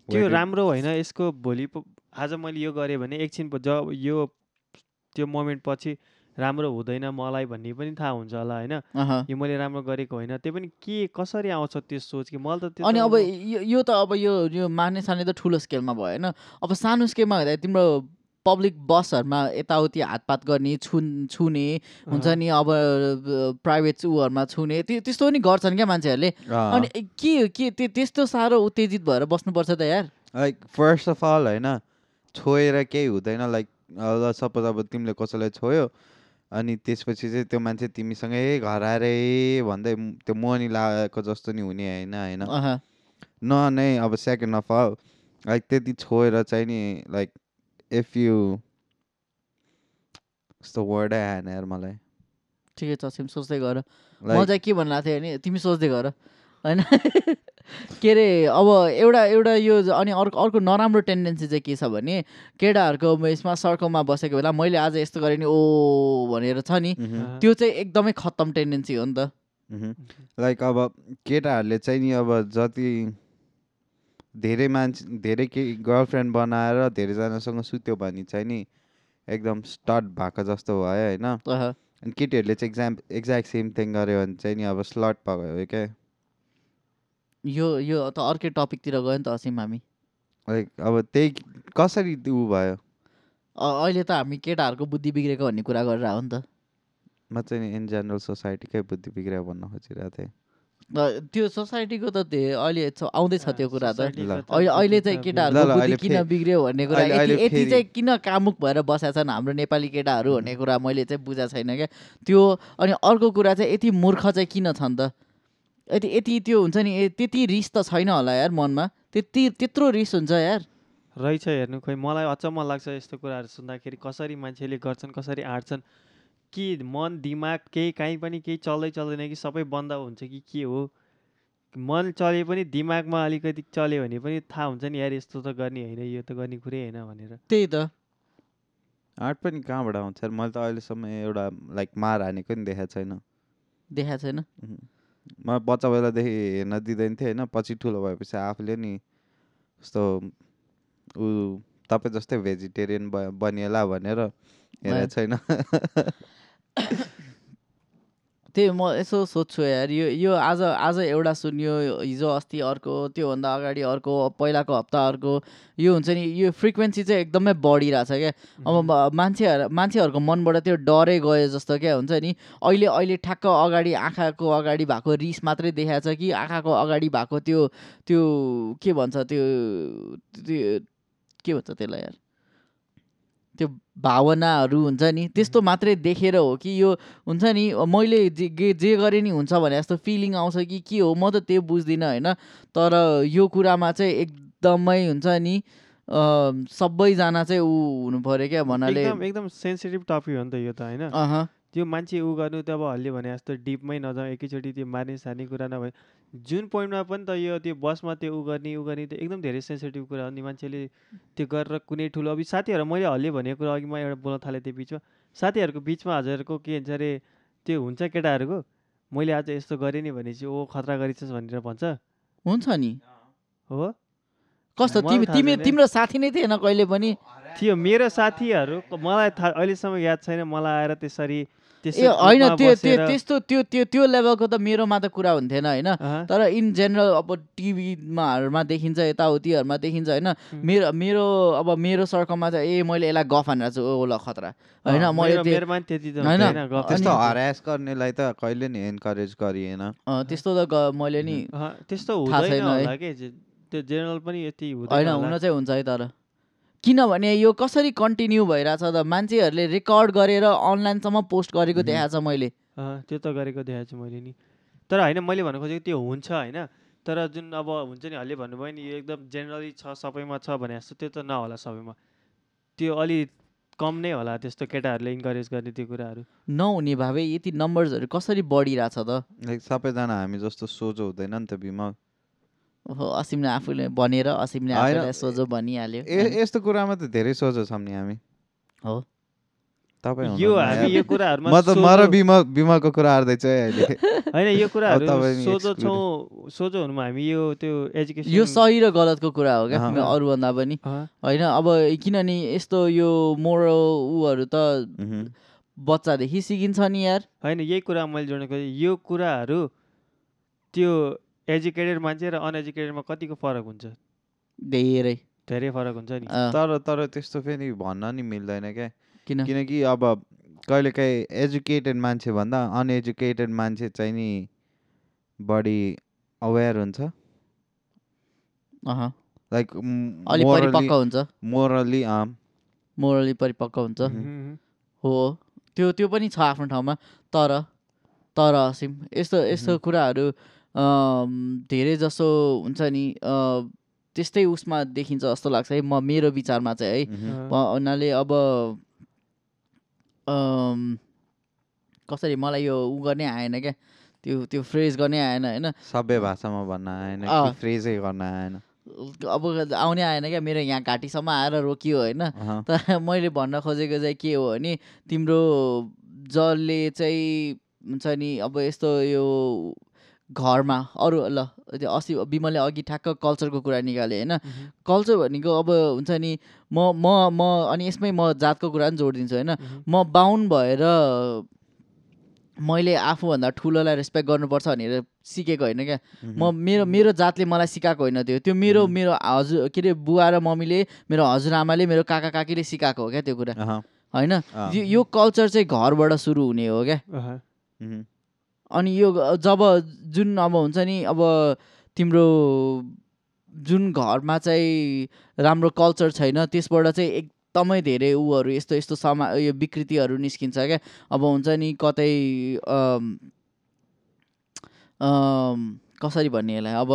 त्यो राम्रो होइन यसको भोलि प- आज मैले यो गरेँ भने एकछिन जब यो त्यो मोमेन्ट पछि राम्रो हुँदैन मलाई भन्ने पनि थाहा हुन्छ होला होइन। यो मैले राम्रो गरेको होइन। त्यो पनि के कसरी आउँछ त्यो सोच कि मैले त त्यो अनि अब यो त अब यो यो मार्ने सार्ने त ठुलो स्केलमा भयो होइन? अब सानो स्केलमा हुँदा तिम्रो पब्लिक बसहरूमा यताउति हातपात गर्ने छुन छुने हुन्छ नि अब प्राइभेट उहरूमा छुने त्यो त्यस्तो पनि गर्छन् क्या मान्छेहरूले। अनि के के त्यो त्यस्तो साह्रो उत्तेजित भएर बस्नुपर्छ त यार। लाइक फर्स्ट अफ अल होइन छोएर केही हुँदैन लाइक सपोज अब तिमीले कसैलाई छोयो अनि त्यसपछि चाहिँ त्यो मान्छे तिमीसँगै घर आएर ए भन्दै त्यो मोहनी लागेको जस्तो नि हुने होइन? होइन। न नै अब सेकेन्ड अफ अल लाइक त्यति छोएर चाहिँ नि लाइक इफ यु कस्तो वर्डै आएन यार मलाई। ठिकै छ सिम सोच्दै गर। म चाहिँ के भन्नु थिएँ भने तिमी सोच्दै गर। होइन? के अरे अब एउटा एउटा यो अनि अर्को अर्को नराम्रो टेन्डेन्सी चाहिँ के छ भने केटाहरूको यसमा सर्कलमा बसेको बेला मैले आज यस्तो गरेँ नि ओ भनेर छ नि त्यो चाहिँ एकदमै खत्तम टेन्डेन्सी हो नि त। लाइक अब केटाहरूले चाहिँ नि अब जति धेरै मान्छे धेरै के गर्लफ्रेन्ड बनाएर धेरैजनासँग सुत्यो भने चाहिँ नि एकदम स्टट भएको जस्तो भयो होइन? अनि केटीहरूले चाहिँ एक्जाम एक्ज्याक्ट सेम थिङ गर्यो भने चाहिँ नि अब स्लट भयो क्या यो यो त अर्कै टपिकतिर गयो नि त असिम हामी। लाइक अब त्यही कसरी ऊ भयो? अ- अहिले त हामी केटाहरूको बुद्धि बिग्रेको भन्ने कुरा गरेर हो नि त। म चाहिँ नि इन जेनरल सोसाइटीकै बुद्धि बिग्रियो भन्न खोजिरहेको थिएँ। त्यो सोसाइटीको त धे- अहिले छ- आउँदैछ त्यो कुरा त। अहिले चाहिँ केटाहरूको किन बिग्रियो भन्ने कुरा यति चाहिँ किन कामुक भएर बसेका छन् हाम्रो नेपाली केटाहरू भन्ने कुरा मैले चाहिँ बुझाएको छैन क्या। त्यो अनि अर्को कुरा चाहिँ यति मूर्ख चाहिँ किन छन् त? यति यति त्यो हुन्छ नि ए- त्यति रिस त छैन होला यार मनमा। त्यति त्यत्रो रिस हुन्छ यार। रहेछ हेर्नु खोइ मलाई अचम्म लाग्छ यस्तो कुराहरू सुन्दाखेरि। कसरी मान्छेले गर्छन् कसरी आँट्छन् कि मन दिमाग केही काहीँ पनि केही चल्दै चल्दैन कि सबै बन्द हुन्छ कि के हो? मन चले पनि दिमागमा अलिकति चल्यो भने पनि थाहा हुन्छ नि यार यस्तो त गर्ने होइन यो त गर्ने कुरै होइन भनेर। त्यही त। आर्ट पनि कहाँबाट आउँछ? मैले त अहिलेसम्म एउटा लाइक मार हानेको नि देखाएको छैन। देखाएको छैन? म बच्चा बेलादेखि हेर्न दिँदैन थिएँ होइन पछि ठुलो भएपछि आफूले नि यस्तो ऊ तपाईँ जस्तै भेजिटेरियन ब बनिएला भनेर हेरेको छैन। त्यही म यसो सोध्छु यार यो यो आज आज एउटा सुन्यो हिजो अस्ति अर्को त्योभन्दा अगाडि अर्को पहिलाको हप्ता अर्को यो हुन्छ नि यो फ्रिक्वेन्सी चाहिँ एकदमै बढिरहेछ क्या। अब मान्छेहरू मान्छेहरूको मनबाट त्यो डरै गयो जस्तो क्या हुन्छ नि। अहिले अहिले ठ्याक्क अगाडि आँखाको अगाडि भएको रिस मात्रै देखाएको छ कि आँखाको अगाडि भएको त्यो त्यो के भन्छ त्यो त्यो के भन्छ त्यसलाई यार? त्यो भावनाहरू हुन्छ नि त्यस्तो मात्रै देखेर हो कि यो हुन्छ नि मैले जे जे गरे नि हुन्छ भने जस्तो फिलिङ आउँछ कि के हो म त त्यो बुझ्दिनँ होइन? तर यो कुरामा चाहिँ एकदमै हुन्छ नि सबैजना चाहिँ ऊ हुनु पऱ्यो क्या भन्नाले एकदम एकदम सेन्सिटिभ टपिक हो नि त यो त होइन? त्यो मान्छे उ गर्नु त अब हल्ले भने जस्तो डिपमै नजाउँ एकैचोटि त्यो मार्ने सार्ने कुरा नभए जुन पोइन्टमा पनि त यो त्यो बसमा त्यो उ गर्ने उ गर्ने त्यो एकदम धेरै सेन्सिटिभ कुरा हो नि मान्छेले त्यो गरेर कुनै ठुलो अब साथीहरू मैले हल्ले भनेको कुरा अघि म एउटा बोल्न थालेँ त्यो बिचमा। साथीहरूको बिचमा हजुरहरूको के भन्छ अरे त्यो हुन्छ केटाहरूको मैले आज यस्तो गरेँ नि भनेपछि ओ खतरा गरिछस् भनेर भन्छ। हुन्छ नि। हो? कस्तो तिमी तिमी। तिम्रो साथी नै थिएन कहिले पनि? थियो मेरो साथीहरू मलाई थाहा अहिलेसम्म याद छैन मलाई आएर त्यसरी ए होइन त्यो त्यो त्यस्तो त्यो त्यो त्यो लेभलको त मेरोमा त कुरा हुन्थेन होइन? तर इन जेनरल अब टिभीमाहरूमा देखिन्छ यताउतिहरूमा देखिन्छ होइन। मेरो मेरो अब मेरो सर्कलमा चाहिँ ए मैले यसलाई गफ हानेर छु ओ ल खतरा। होइन? त्यस्तो हरास गर्नेलाई त कहिले नि इन्करेज गरिएन। अँ, त्यस्तो त मैले नि त्यस्तो थाहा हुँदैन त्यो जेनरल पनि यति होइन हुँदैन। हुन चाहिँ हुन्छ है तर। किनभने यो कसरी कन्टिन्यू भइरहेछ त मान्छेहरूले रेकर्ड गरेर अनलाइनसम्म पोस्ट गरेको। देखाएको छ मैले। अँ, त्यो त गरेको देखाएको छु मैले नि। तर होइन मैले भन्नु खोजेको त्यो हुन्छ होइन। तर जुन अब हुन्छ नि हल्ले भन्नुभयो नि यो एकदम जेनरली छ सबैमा छ भने जस्तो त्यो त नहोला सबैमा। त्यो अलि कम नै होला त्यस्तो केटाहरूले इन्करेज गर्ने त्यो कुराहरू। नहुने भए यति नम्बर्सहरू कसरी बढिरहेछ त? लाइक सबैजना हामी जस्तो सोझो हुँदैन नि त बिमा ओहो असिमले आफूले भनेर असिमले आफूलाई सोझो भनिहाल्यो ए यस्तो कुरामा त धेरै सोझो छौँ नि हामी हो तपाईँ यो हामी। यो कुराहरूमा म त म र सोझो- बिमल बिमलको कुरा हार्दैछु है अहिले होइन यो कुराहरू सोझो। छौँ सोझो हुनुमा हामी यो त्यो एजुकेसन यो सही र गलतको कुरा हो क्या। अरूभन्दा पनि होइन अब किनभने यस्तो यो मोरल उहरू त। बच्चादेखि सिकिन्छ नि यार होइन यही कुरा मैले जोड्नु खोजेँ यो कुराहरू त्यो एजुकेटेड मान्छे र अनएजुकेटेडमा कतिको फरक हुन्छ? धेरै। धेरै फरक हुन्छ नि। तर तर त्यस्तो फेरि भन्न नि मिल्दैन क्या। किन? किनकि अब कहिलेकाहीँ एजुकेटेड मान्छे भन्दा अनएजुकेटेड मान्छे चाहिँ नि बढी अवेर हुन्छ। अहँ, लाइक अलि परिपक्व हुन्छ। मोरली मोरली परिपक्व हुन्छ। हो। त्यो त्यो पनि छ आफ्नो ठाउँमा। तर तर असिम। यस्तो यस्तो। कुराहरू धेरै जसो हुन्छ नि त्यस्तै उसमा देखिन्छ जस्तो लाग्छ। है म मेरो विचारमा चाहिँ है हुनाले अब कसरी मलाई यो उ गर्नै आएन क्या? त्यो त्यो फ्रेज गर्नै आएन होइन? सबै भाषामा भन्न आएन फ्रेजै गर्न आएन? अब आउनै आएन क्या? मेरो यहाँ घाँटीसम्म आएर रोकियो होइन। तर मैले भन्न खोजेको चाहिँ के हो भने तिम्रो जसले चाहिँ हुन्छ नि अब यस्तो यो घरमा अरू ल त्यो अस्ति विमलले अघि ठ्याक्क कल्चरको कुरा निकाले होइन। कल्चर भनेको अब हुन्छ नि म म म अनि यसमै म जातको कुरा पनि जोडिदिन्छु होइन। म बाहुन भएर मैले आफूभन्दा ठुलोलाई रेस्पेक्ट गर्नुपर्छ भनेर सिकेको होइन क्या। म मेरो मेरो जातले मलाई सिकाएको होइन त्यो त्यो मेरो। मेरो हजुर के अरे बुवा र मम्मीले मेरो हजुरआमाले मेरो काका काकीले सिकाएको हो क्या त्यो कुरा। होइन। यो- कल्चर चाहिँ घरबाट सुरु हुने हो क्या। अनि यो जब जुन अब हुन्छ नि अब तिम्रो जुन घरमा चाहिँ राम्रो कल्चर छैन त्यसबाट चाहिँ एकदमै धेरै उहरू यस्तो यस्तो समा यो विकृतिहरू निस्किन्छ क्या। अब हुन्छ नि कतै कसरी भन्ने यसलाई? अब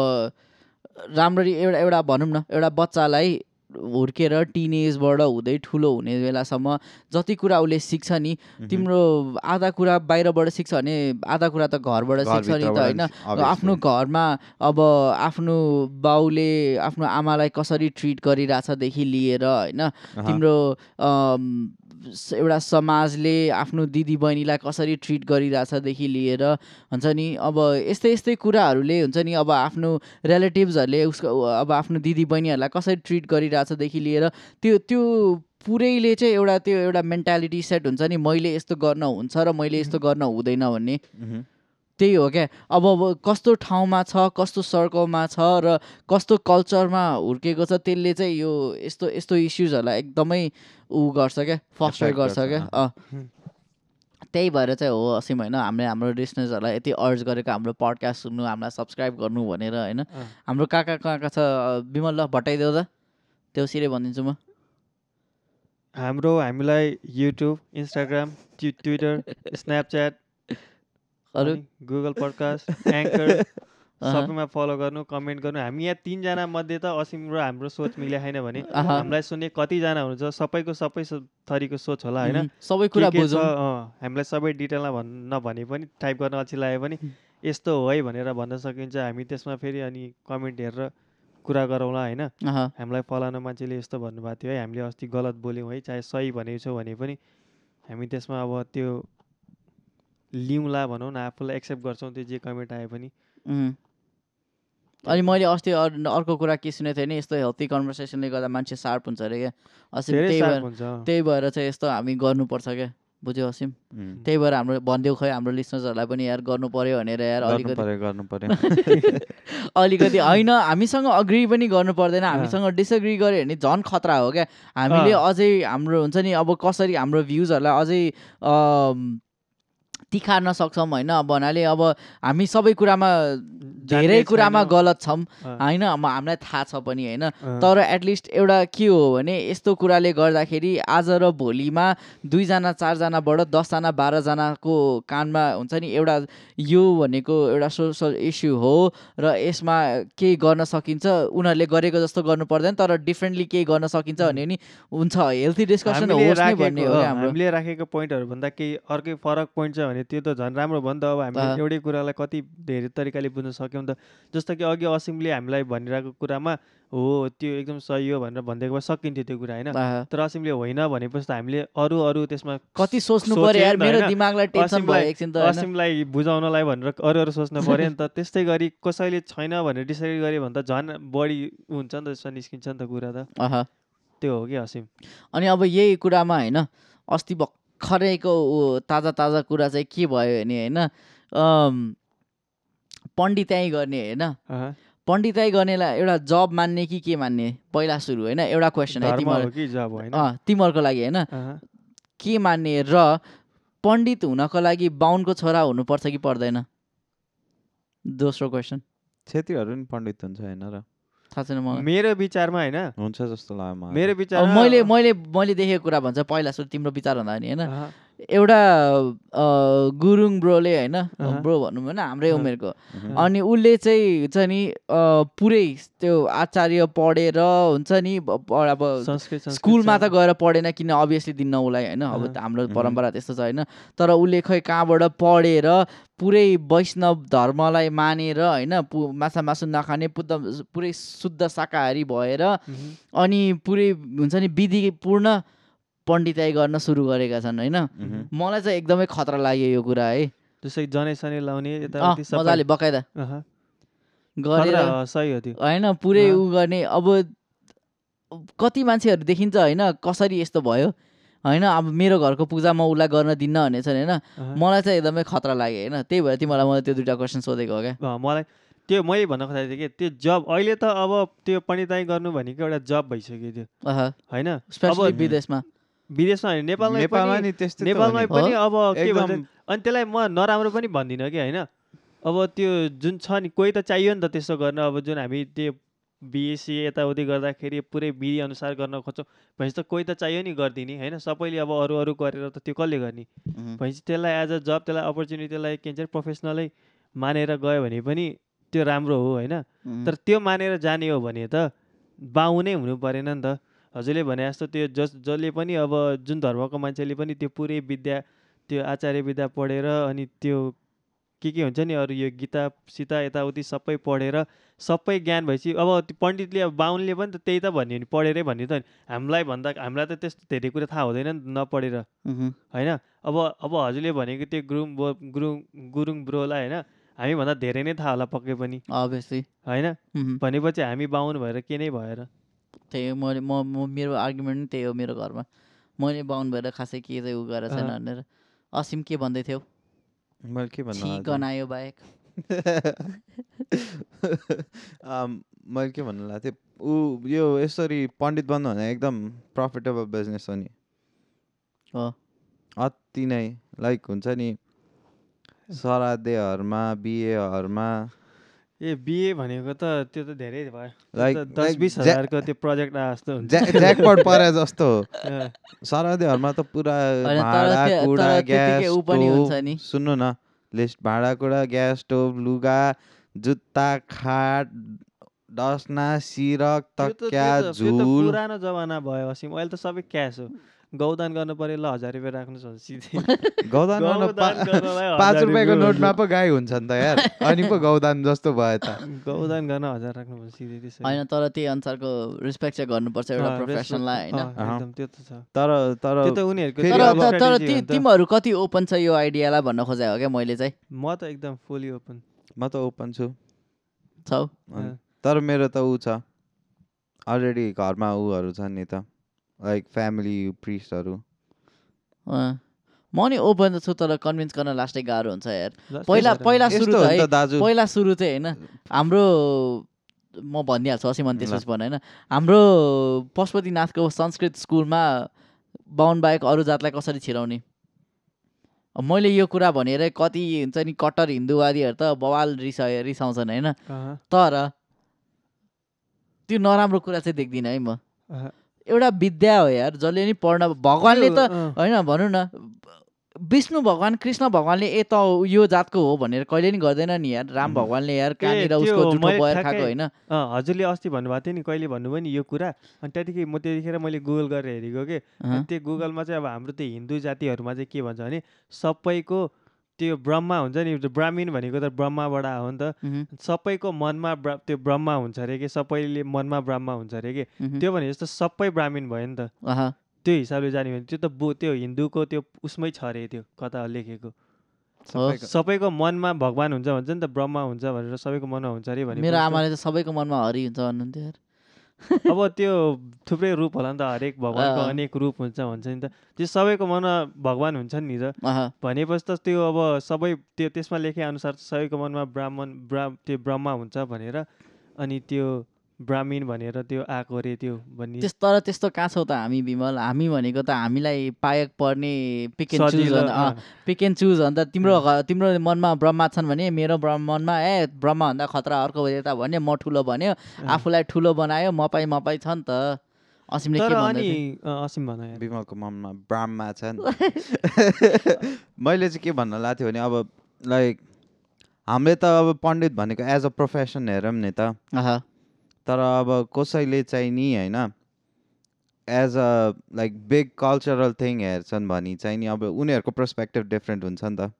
राम्ररी एउटा एउटा भनौँ न एउटा बच्चालाई हुर्केर टिन एजबाट हुँदै ठुलो हुने बेलासम्म जति कुरा उसले सिक्छ नि तिम्रो आधा कुरा बाहिरबाट सिक्छ भने आधा कुरा त घरबाट सिक्छ नि त होइन? आफ्नो घरमा अब आफ्नो बाउले आफ्नो आमालाई कसरी ट्रिट गरिरहेछदेखि लिएर होइन? तिम्रो एउटा समाजले आफ्नो दिदी बहिनीलाई कसरी ट्रिट गरिरहेछदेखि लिएर हुन्छ नि अब यस्तै यस्तै कुराहरूले हुन्छ नि अब आफ्नो रिलेटिभ्सहरूले उसको अब आफ्नो दिदी बहिनीहरूलाई कसरी ट्रिट गरिरहेछदेखि लिएर त्यो त्यो पुरैले चाहिँ एउटा त्यो एउटा मेन्टालिटी सेट हुन्छ नि मैले यस्तो गर्न हुन्छ र मैले यस्तो गर्न हुँदैन भन्ने। त्यही हो क्या। अब कस्तो ठाउँमा छ कस्तो सर्कलमा छ र कस्तो कल्चरमा हुर्केको छ त्यसले चाहिँ यो यस्तो यस्तो इस्युजहरूलाई एकदमै ऊ गर्छ क्या फस्टर Affect गर्छ क्या। त्यही भएर चाहिँ हो असीम होइन हामीले हाम्रो लिसनर्सहरूलाई यति अर्ज गरेको हाम्रो पडकास्ट सुन्नु हामीलाई सब्सक्राइब गर्नु भनेर होइन। हाम्रो कहाँ कहाँ कहाँ कहाँ छ विमल ल भट्टाइदेऊ त त्यो सिरै भनिदिन्छु म। हाम्रो हामीलाई YouTube Instagram twi- Twitter Snapchat अरू? Google podcast anchor. सबैमा फलो गर्नु कमेन्ट गर्नु। हामी यहाँ तिनजना मध्ये त असीम र हाम्रो सोच मिल्या छैन भने। हामीलाई सुन्ने कतिजना हुनुहुन्छ सबैको सबै थरीको सोच होला होइन। सबै कुरा बुझौँ। हामीलाई सबै डिटेलमा भन् नभने पनि टाइप गर्न अल्छी लाग्यो भने यस्तो हो है भनेर भन्न सकिन्छ। हामी त्यसमा फेरि अनि कमेन्ट हेरेर कुरा गरौँला होइन। हामीलाई फलानु मान्छेले यस्तो भन्नुभएको थियो है। हामीले अस्ति गलत बोल्यौँ है चाहे सही भनेको छौँ भने पनि। हामी त्यसमा अब त्यो लिउँला भनौँ न आफूलाई एक्सेप्ट गर्छौँ त्यो जे कमेन्ट आए पनि। अनि मैले अस्ति अर- अर्को कुरा के सुनेको थिएँ नि यस्तो हेल्थी कन्भर्सेसनले गर्दा मान्छे सार्प हुन्छ अरे क्या। असीम त्यही भएर। त्यही भएर चाहिँ यस्तो हामी गर्नुपर्छ क्या बुझ्यो असीम। त्यही भएर हाम्रो भनिदेऊ खै हाम्रो लिसनर्सहरूलाई पनि यार गर्नु पर्यो भनेर यार अलिकति गर्नु पर्यो अलिकति होइन हामीसँग अग्री पनि गर्नु पर्दैन हामीसँग डिसएग्री गऱ्यो भने झन् खतरा हो क्या। हामीले। अझै हाम्रो हुन्छ नि अब कसरी हाम्रो भ्युजहरूलाई अझै तिखार्न सक्छौँ होइन। अब भन्नाले अब हामी सबै कुरामा धेरै कुरामा। गलत छौँ। होइन अब हामीलाई थाहा छ पनि होइन। तर एटलिस्ट एउटा के हो भने यस्तो कुराले गर्दाखेरि आज र भोलिमा दुईजना चारजनाबाट दसजना बाह्रजनाको कानमा हुन्छ नि एउटा यो भनेको एउटा सोसल इस्यु हो र यसमा केही गर्न सकिन्छ। उनीहरूले गरेको जस्तो गर्नु पर्दैन तर डिफ्रेन्टली केही गर्न सकिन्छ भने नि हुन्छ। हेल्थी डिस्कसन भन्ने हो हामीले राखेको पोइन्टहरू भन्दा केही अर्कै फरक पोइन्ट छ भने त्यो त झन् राम्रो भयो नि त अब। हामीले एउटै कुरालाई कति धेरै तरिकाले बुझ्न सक्यौँ त। जस्तो कि अघि असिमले हामीलाई भनिरहेको कुरामा हो त्यो एकदम सही हो भनेर भनिदिएको भए सकिन्थ्यो त्यो कुरा होइन। तर असिमले होइन भनेपछि त हामीले अरू अरू त्यसमा कति सोच्नु असीमलाई- बुझाउनलाई भनेर अरू अरू सोच्नु पऱ्यो नि त। त्यस्तै गरी कसैले छैन भनेर डिसाइड गर्यो भने त झन् बढी हुन्छ नि त त्यसमा निस्किन्छ नि त कुरा त। त्यो हो कि असिम। अनि अब यही कुरामा होइन अस्ति भर्खरैको ऊ ताजा ताजा कुरा चाहिँ के भयो भने होइन पण्डिताइ गर्ने होइन। पण्डिताइ गर्नेलाई एउटा जब मान्ने कि के मान्ने? पहिला सुरु होइन एउटा क्वेसन तिमीहरूको लागि होइन। के मान्ने र पण्डित हुनको लागि बाहुनको छोरा हुनुपर्छ कि पर्दैन? दोस्रो क्वेसन छेत्रीहरू नि पण्डित हुन्छ होइन र? थाहा छैन मलाई। मेरो विचारमा होइन हुन्छ जस्तो लाग्यो मलाई। मेरो अब विचारमा मैले मैले मैले देखेको कुरा भन्छ पहिला सुरु तिम्रो विचार भन्दा नि होइन एउटा गुरुङ ब्रोले होइन। ब्रो भनौँ होइन हाम्रै। उमेरको। अनि उसले चाहिँ हुन्छ नि पुरै त्यो आचार्य पढेर हुन्छ नि अब स्कुलमा त। गएर पढेन किन अभियसली दिन्न उसलाई होइन अब। हाम्रो। परम्परा त्यस्तो छ होइन तर उसले खै कहाँबाट पढेर पुरै वैष्णव धर्मलाई मानेर होइन पु माछा मासु नखाने पुद्ध पुरै शुद्ध शाकाहारी भएर। अनि पुरै हुन्छ नि विधिपूर्ण पण्डिताइ गर्न सुरु गरेका छन् होइन। मलाई चाहिँ एकदमै खतरा लाग्यो यो कुरा है। जस्तै जनै लाउने मजाले बकाइदा। गरेर सही हो त्यो। होइन पुरै। उ गर्ने। अब कति मान्छेहरू देखिन्छ होइन कसरी यस्तो भयो? होइन अब मेरो घरको पूजा म उसलाई गर्न दिन्न भनेछ नि होइन। मलाई चाहिँ एकदमै खतरा लाग्यो होइन? त्यही भएर तिमीलाई मैले त्यो दुइटा क्वेसन सोधेको हो क्या। मलाई त्यो मैले भन्न खोजेको थिएँ कि त्यो जब अहिले त अब त्यो पण्डिताइ गर्नु भनेको एउटा जब भइसक्यो त्यो। होइन? विदेशमा। विदेशमा होइन, नेपालमै नेपालमा पनि नि त्यस्तै नेपालमै? पनि अब के भन्छ अनि त्यसलाई म नराम्रो पनि भन्दिनँ कि होइन? अब त्यो जुन छ नि कोही त चाहियो नि त त्यस्तो गर्न। अब जुन हामी त्यो बिएससी यताउति गर्दाखेरि पुरै विधि अनुसार गर्न खोज्छौँ भनेपछि त कोही त चाहियो नि गरिदिने होइन? सबैले अब अरू अरू गरेर त त्यो कसले गर्ने? भनेपछि त्यसलाई एज अ जब त्यसलाई अपर्च्युनिटी त्यसलाई के भन्छ प्रोफेसनलै मानेर गयो भने पनि त्यो राम्रो हो होइन? तर त्यो मानेर जाने हो भने त बाउ नै हुनु परेन नि त। हजुरले भने जस्तो त्यो जस जसले पनि अब जुन धर्मको मान्छेले पनि त्यो पुरै विद्या त्यो आचार्य विद्या पढेर अनि त्यो के के हुन्छ नि अरू यो गीता सीता यताउति सबै पढेर सबै ज्ञान भएपछि अब त्यो पण्डितले अब बाहुनले पनि त त्यही त भन्यो नि पढेरै भन्यो त नि। हामीलाई भन्दा हामीलाई त त्यस्तो धेरै कुरा थाहा हुँदैन नि नपढेर। होइन? अब अब हजुरले भनेको त्यो गुरुङ बो गुरुङ गुरुङ ब्रोलाई होइन हामीभन्दा धेरै नै थाहा होला पक्कै पनि। अभियसली होइन। भनेपछि हामी बाहुन भएर के नै भएर। त्यही हो मैले म म मेरो आर्ग्युमेन्ट पनि त्यही हो मेरो घरमा। मैले बाहुन भएर खासै के चाहिँ उ गरेको छैन। भनेर। असिम के भन्दै थियौ? मैले के भन्नु? गनायो बाहेक। मैले के भन्नु लाग्थेँ ऊ यो यसरी पण्डित बन्नु भने एकदम प्रफिटेबल बिजनेस हो नि। हो। अति नै। लाइक हुन्छ नि श्राद्धहरूमा बिहेहरूमा ए बिए भनेको त त्यो त धेरै भयो। त दस बिस हजारको त्यो प्रोजेक्ट आए जस्तो ज्याकपट परे जस्तो। अँ, श्राद्धहरूमा त पुरा होइन, तर भाँडा त्यो- कुडा तर त्यतिकै ग्यास। सुन्नु न लिस्ट भाँडा कुडा ग्यास स्टोभ लुगा जुत्ता खाट डस्ना सिरक तकिया त- त्यो त झुल। पुरानो जमाना भयो असिम अहिले त सबै क्यास हो। गौदान गर्नु पर्यो ल हजार रुपियाँ राख्नुहोस् गौदान पाँच रुपियाँको रुपियाँ। नोटमा। पो गाई हुन्छ नि त यार। अनि पो गौदान जस्तो भयो त। गौदान गर्न हजार राख्नु सिधै त्यसरी। होइन तर त्यही अनुसारको रेस्पेक्ट चाहिँ गर्नुपर्छ एउटा प्रोफेसनलाई होइन? त्यो त छ। तर तर त्यो त उनीहरूको तर। तिमीहरू कति ओपन छ यो आइडियालाई भन्न खोजेको हो क्या मैले चाहिँ? म त एकदम फुली ओपन म त ओपन छु। छौ तर मेरो त ऊ छ। अलरेडी घरमा ऊहरू छन् नि त। लाइक फ्यामिली प्रिस्टहरू। म नि ओपन त छु तर कन्भिन्स गर्न लास्टै गाह्रो हुन्छ यार पहिला पहिला। सुरु त हो दाजु पहिला सुरु चाहिँ होइन हाम्रो म भनिहाल्छु असीमन ल। त्यसपछि भन होइन हाम्रो पशुपतिनाथको संस्कृत स्कुलमा बाहुन बाहेक अरू जातलाई कसरी छिराउने अब मैले यो कुरा भनेर कति हुन्छ नि कट्टर हिन्दूवादीहरू त बवाल रिसा रिसाउँछन् होइन तर त्यो नराम्रो कुरा चाहिँ देख्दिनँ है म। एउटा विद्या हो यार जसले नि पढ्न भगवान्ले त होइन भनौँ न विष्णु भगवान् कृष्ण भगवान्ले ए त यो जातको हो भनेर कहिले नि गर्दैन नि यार राम। भगवान्ले यार कहाँनिर उसको जुठो मैले बयर ठ्याक्कै- खाएको होइन। हजुरले अस्ति भन्नुभएको थियो नि कहिले भन्नुभयो नि यो कुरा अनि त्यहाँदेखि म त्यतिखेर मैले गुगल गरेर हेरेको के त्यो गुगलमा चाहिँ अब हाम्रो त्यो हिन्दू जातिहरूमा चाहिँ के भन्छ भने सबैको त्यो ब्रह्मा हुन्छ नि त्यो ब्राह्मीण भनेको त ब्रह्माबाट हो नि त। सबैको मनमा त्यो ब्रह्मा हुन्छ अरे कि सबैले मनमा ब्रह्मा हुन्छ अरे कि। त्यो भने जस्तो सबै ब्राह्मीण भयो नि त। त्यो हिसाबले जाने भने त्यो त बो त्यो हिन्दूको त्यो उसमै छ अरे त्यो कता लेखेको। सबैको- मनमा भगवान् हुन्छ भन्छ नि त ब्रह्मा हुन्छ भनेर सबैको मनमा हुन्छ अरे भने मेरो आमाले त सबैको मनमा हरि हुन्छ भन्नुहुन्थ्यो अब त्यो थुप्रै रूप होला नि त हरेक भगवान्को। अनेक रूप हुन्छ भन्छ नि त। त्यो सबैको मनमा भगवान् हुन्छन् नि त। भनेपछि त त्यो अब सबै त्यो त्यसमा लेखे अनुसार सबैको मनमा ब्राह्मण ब्रा त्यो ब्रह्मा हुन्छ भनेर अनि त्यो ब्राह्मीण भनेर त्यो आएको अरे त्यो भन्ने। त्यस तर त्यस्तो कहाँ छौ त हामी विमल? हामी भनेको त हामीलाई पायक पर्ने pick and choose pick and choose अन्त तिम्रो तिम्रो मनमा ब्रह्मा छन् भने मेरो मनमा ए ब्रह्माभन्दा खतरा अर्को देवता भन्यो म ठुलो भन्यो। आफूलाई ठुलो बनायो मपाई मपाई छ नि त। असिमले के अनि थियो? असीम भन यार। विमलको मनमा ब्राह्मा छन्। मैले चाहिँ के भन्न लाग्थ्यो भने अब लाइक हामीले त अब पण्डित भनेको एज अ प्रोफेसन हेरौँ नि त। तर अब कसैले चाहिँ नि होइन as a like big cultural thing हेर्छन् भने चाहिँ नि अब उनीहरूको पर्सपेक्टिभ डिफ्रेन्ट हुन्छ नि त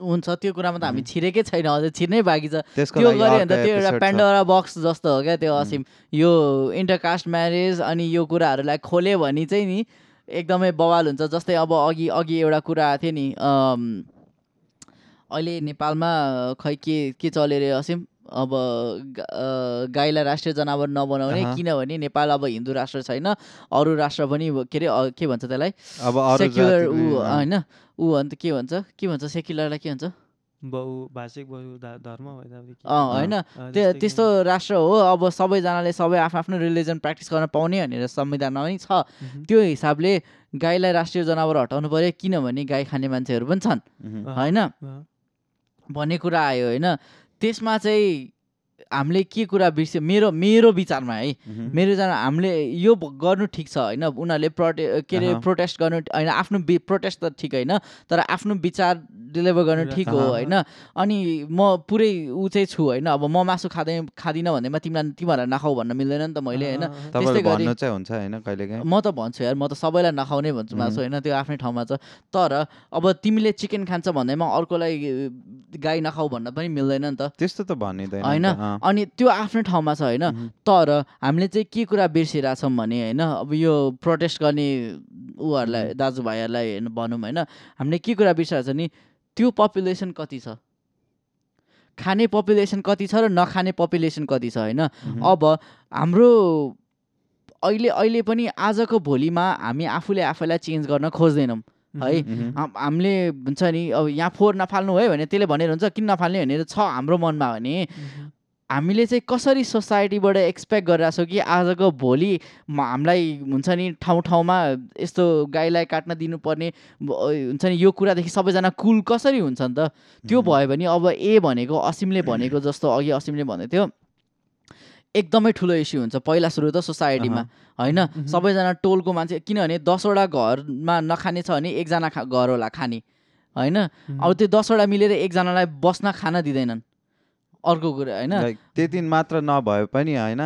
हुन्छ त्यो कुरामा त हामी. छिरेकै छैन अझै छिर्नै बाँकी छ त्यो गऱ्यो भने त त्यो एउटा। पेन्डोरा बक्स जस्तो हो क्या त्यो. असिम यो इन्टरकास्ट म्यारेज अनि यो कुराहरूलाई खोल्यो भने चाहिँ नि एकदमै बवाल हुन्छ जस्तै अब अघि अघि एउटा कुरा आएको थियो नि अहिले नेपालमा खै के के चल्यो अरे असिम अब गाईलाई राष्ट्रिय जनावर नबनाउने। किनभने नेपाल अब हिन्दू राष्ट्र छैन अरू राष्ट्र पनि के अरे के भन्छ त्यसलाई? अब सेक्युलर ऊ। होइन ऊ अन्त के भन्छ? के भन्छ सेक्युलरलाई के भन्छ? बहु भाषिक बहु धा- धर्म हो यता उति के- अँ। होइन त्यस्तो राष्ट्र हो अब सबैजनाले सबै आफ्नो आफ्नो रिलिजन प्र्याक्टिस गर्न पाउने भनेर संविधानमा पनि छ। त्यो हिसाबले गाईलाई राष्ट्रिय जनावर हटाउनु पर्यो किनभने गाई खाने मान्छेहरू पनि छन्। होइन? भन्ने कुरा आयो होइन? त्यसमा चाहिँ हामीले के कुरा बिर्स्यो मेरो मेरो विचारमा है। मेरो विचारमा हामीले यो गर्नु ठिक छ होइन? उनीहरूले प्रोटे के अरे। प्रोटेस्ट गर्नु होइन? आफ्नो प्रोटेस्ट त ठिक होइन तर आफ्नो विचार डेलिभर गर्नु ठिक हो। होइन? अनि म पुरै ऊ चाहिँ छु होइन? अब म मासु खाँदै खाँदिनँ भन्दैमा तिमीलाई तिमीहरूलाई नखाऊ भन्न मिल्दैन नि त मैले होइन? त्यस्तै गरी- म त भन्छु यार म त सबैलाई नखाउने भन्छु मासु होइन? त्यो आफ्नै ठाउँमा छ। तर अब तिमीले चिकन खान्छ भन्दैमा अर्कोलाई गाई नखाऊ भन्न पनि मिल्दैन नि त। त्यस्तो त भनिँदैन होइन। अनि त्यो आफ्नै ठाउँमा छ होइन। तर हामीले चाहिँ के कुरा बिर्सिरहेछौँ भने होइन अब यो प्रोटेस्ट गर्ने उहरूलाई दाजुभाइहरूलाई हेर्नु भनौँ होइन? हामीले के कुरा बिर्सिरहेको छ नि त्यो पपुलेसन कति छ? खाने पपुलेसन कति छ र नखाने पपुलेसन कति छ होइन। अब हाम्रो अहिले अहिले पनि आजको भोलिमा हामी आफूले आफैलाई चेन्ज गर्न खोज्दैनौँ है? हामीले हुन्छ नि अब यहाँ फोहोर नफाल्नु है भने त्यसले भनेर हुन्छ किन नफाल्ने भनेर छ हाम्रो मनमा भने हामीले चाहिँ कसरी सोसाइटीबाट एक्सपेक्ट गरिरहेको छौँ कि आजको भोलि हामीलाई हुन्छ नि ठाउँ ठाउँमा यस्तो गाईलाई काट्न दिनुपर्ने हुन्छ नि यो कुरादेखि सबैजना कुल कसरी हुन्छ नि त? त्यो। भयो भने अब ए भनेको असिमले भनेको जस्तो अघि असिमले भन्दै थियो। एकदमै ठुलो इस्यु हुन्छ पहिला सुरु त सोसाइटीमा होइन। सबैजना टोलको मान्छे किनभने दसवटा घरमा नखाने छ भने एकजना खा घर होला खाने होइन? अब त्यो दसवटा मिलेर एकजनालाई बस्न खान दिँदैनन्। अर्को कुरा होइन? लाइक त्यति मात्र नभए पनि होइन?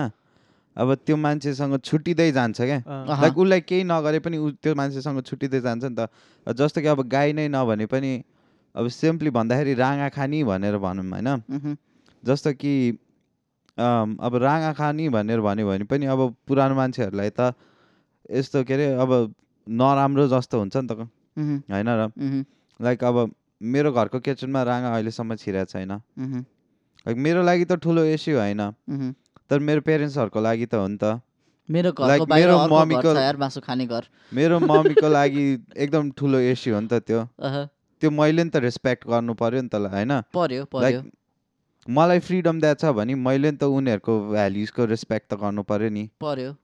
अब त्यो मान्छेसँग छुट्टिँदै जान्छ क्या। लाइक उसलाई केही नगरे पनि ऊ त्यो मान्छेसँग छुट्टिँदै जान्छ नि त। जस्तो कि अब गाई नै नभने पनि अब सिम्पली भन्दाखेरि राँगा खानी भनेर भनौँ होइन? जस्तो कि अब राँगा खानी भनेर भन्यो भने पनि अब पुरानो मान्छेहरूलाई त यस्तो के अरे अब नराम्रो जस्तो हुन्छ नि त होइन र? लाइक अब मेरो घरको किचनमा राँगा अहिलेसम्म छिरेको छैन। मेरो लागि त ठुलो इस्यु होइन। तर मेरो पेरेन्ट्सहरूको लागि त हो नि त। मेरो घरको बाहिर मम्मीको- यार मासु खाने घर। मेरो मम्मीको लागि एकदम ठुलो इस्यु हो नि त त्यो। त्यो मैले नि त रेस्पेक्ट गर्नु पर्यो नि त होइन? पर्यो पर्यो। मलाई फ्रिडम दिएको छ भने मैले नि त उनीहरूको भ्याल्युजको रेस्पेक्ट त गर्नु पर्यो नि। पर्यो?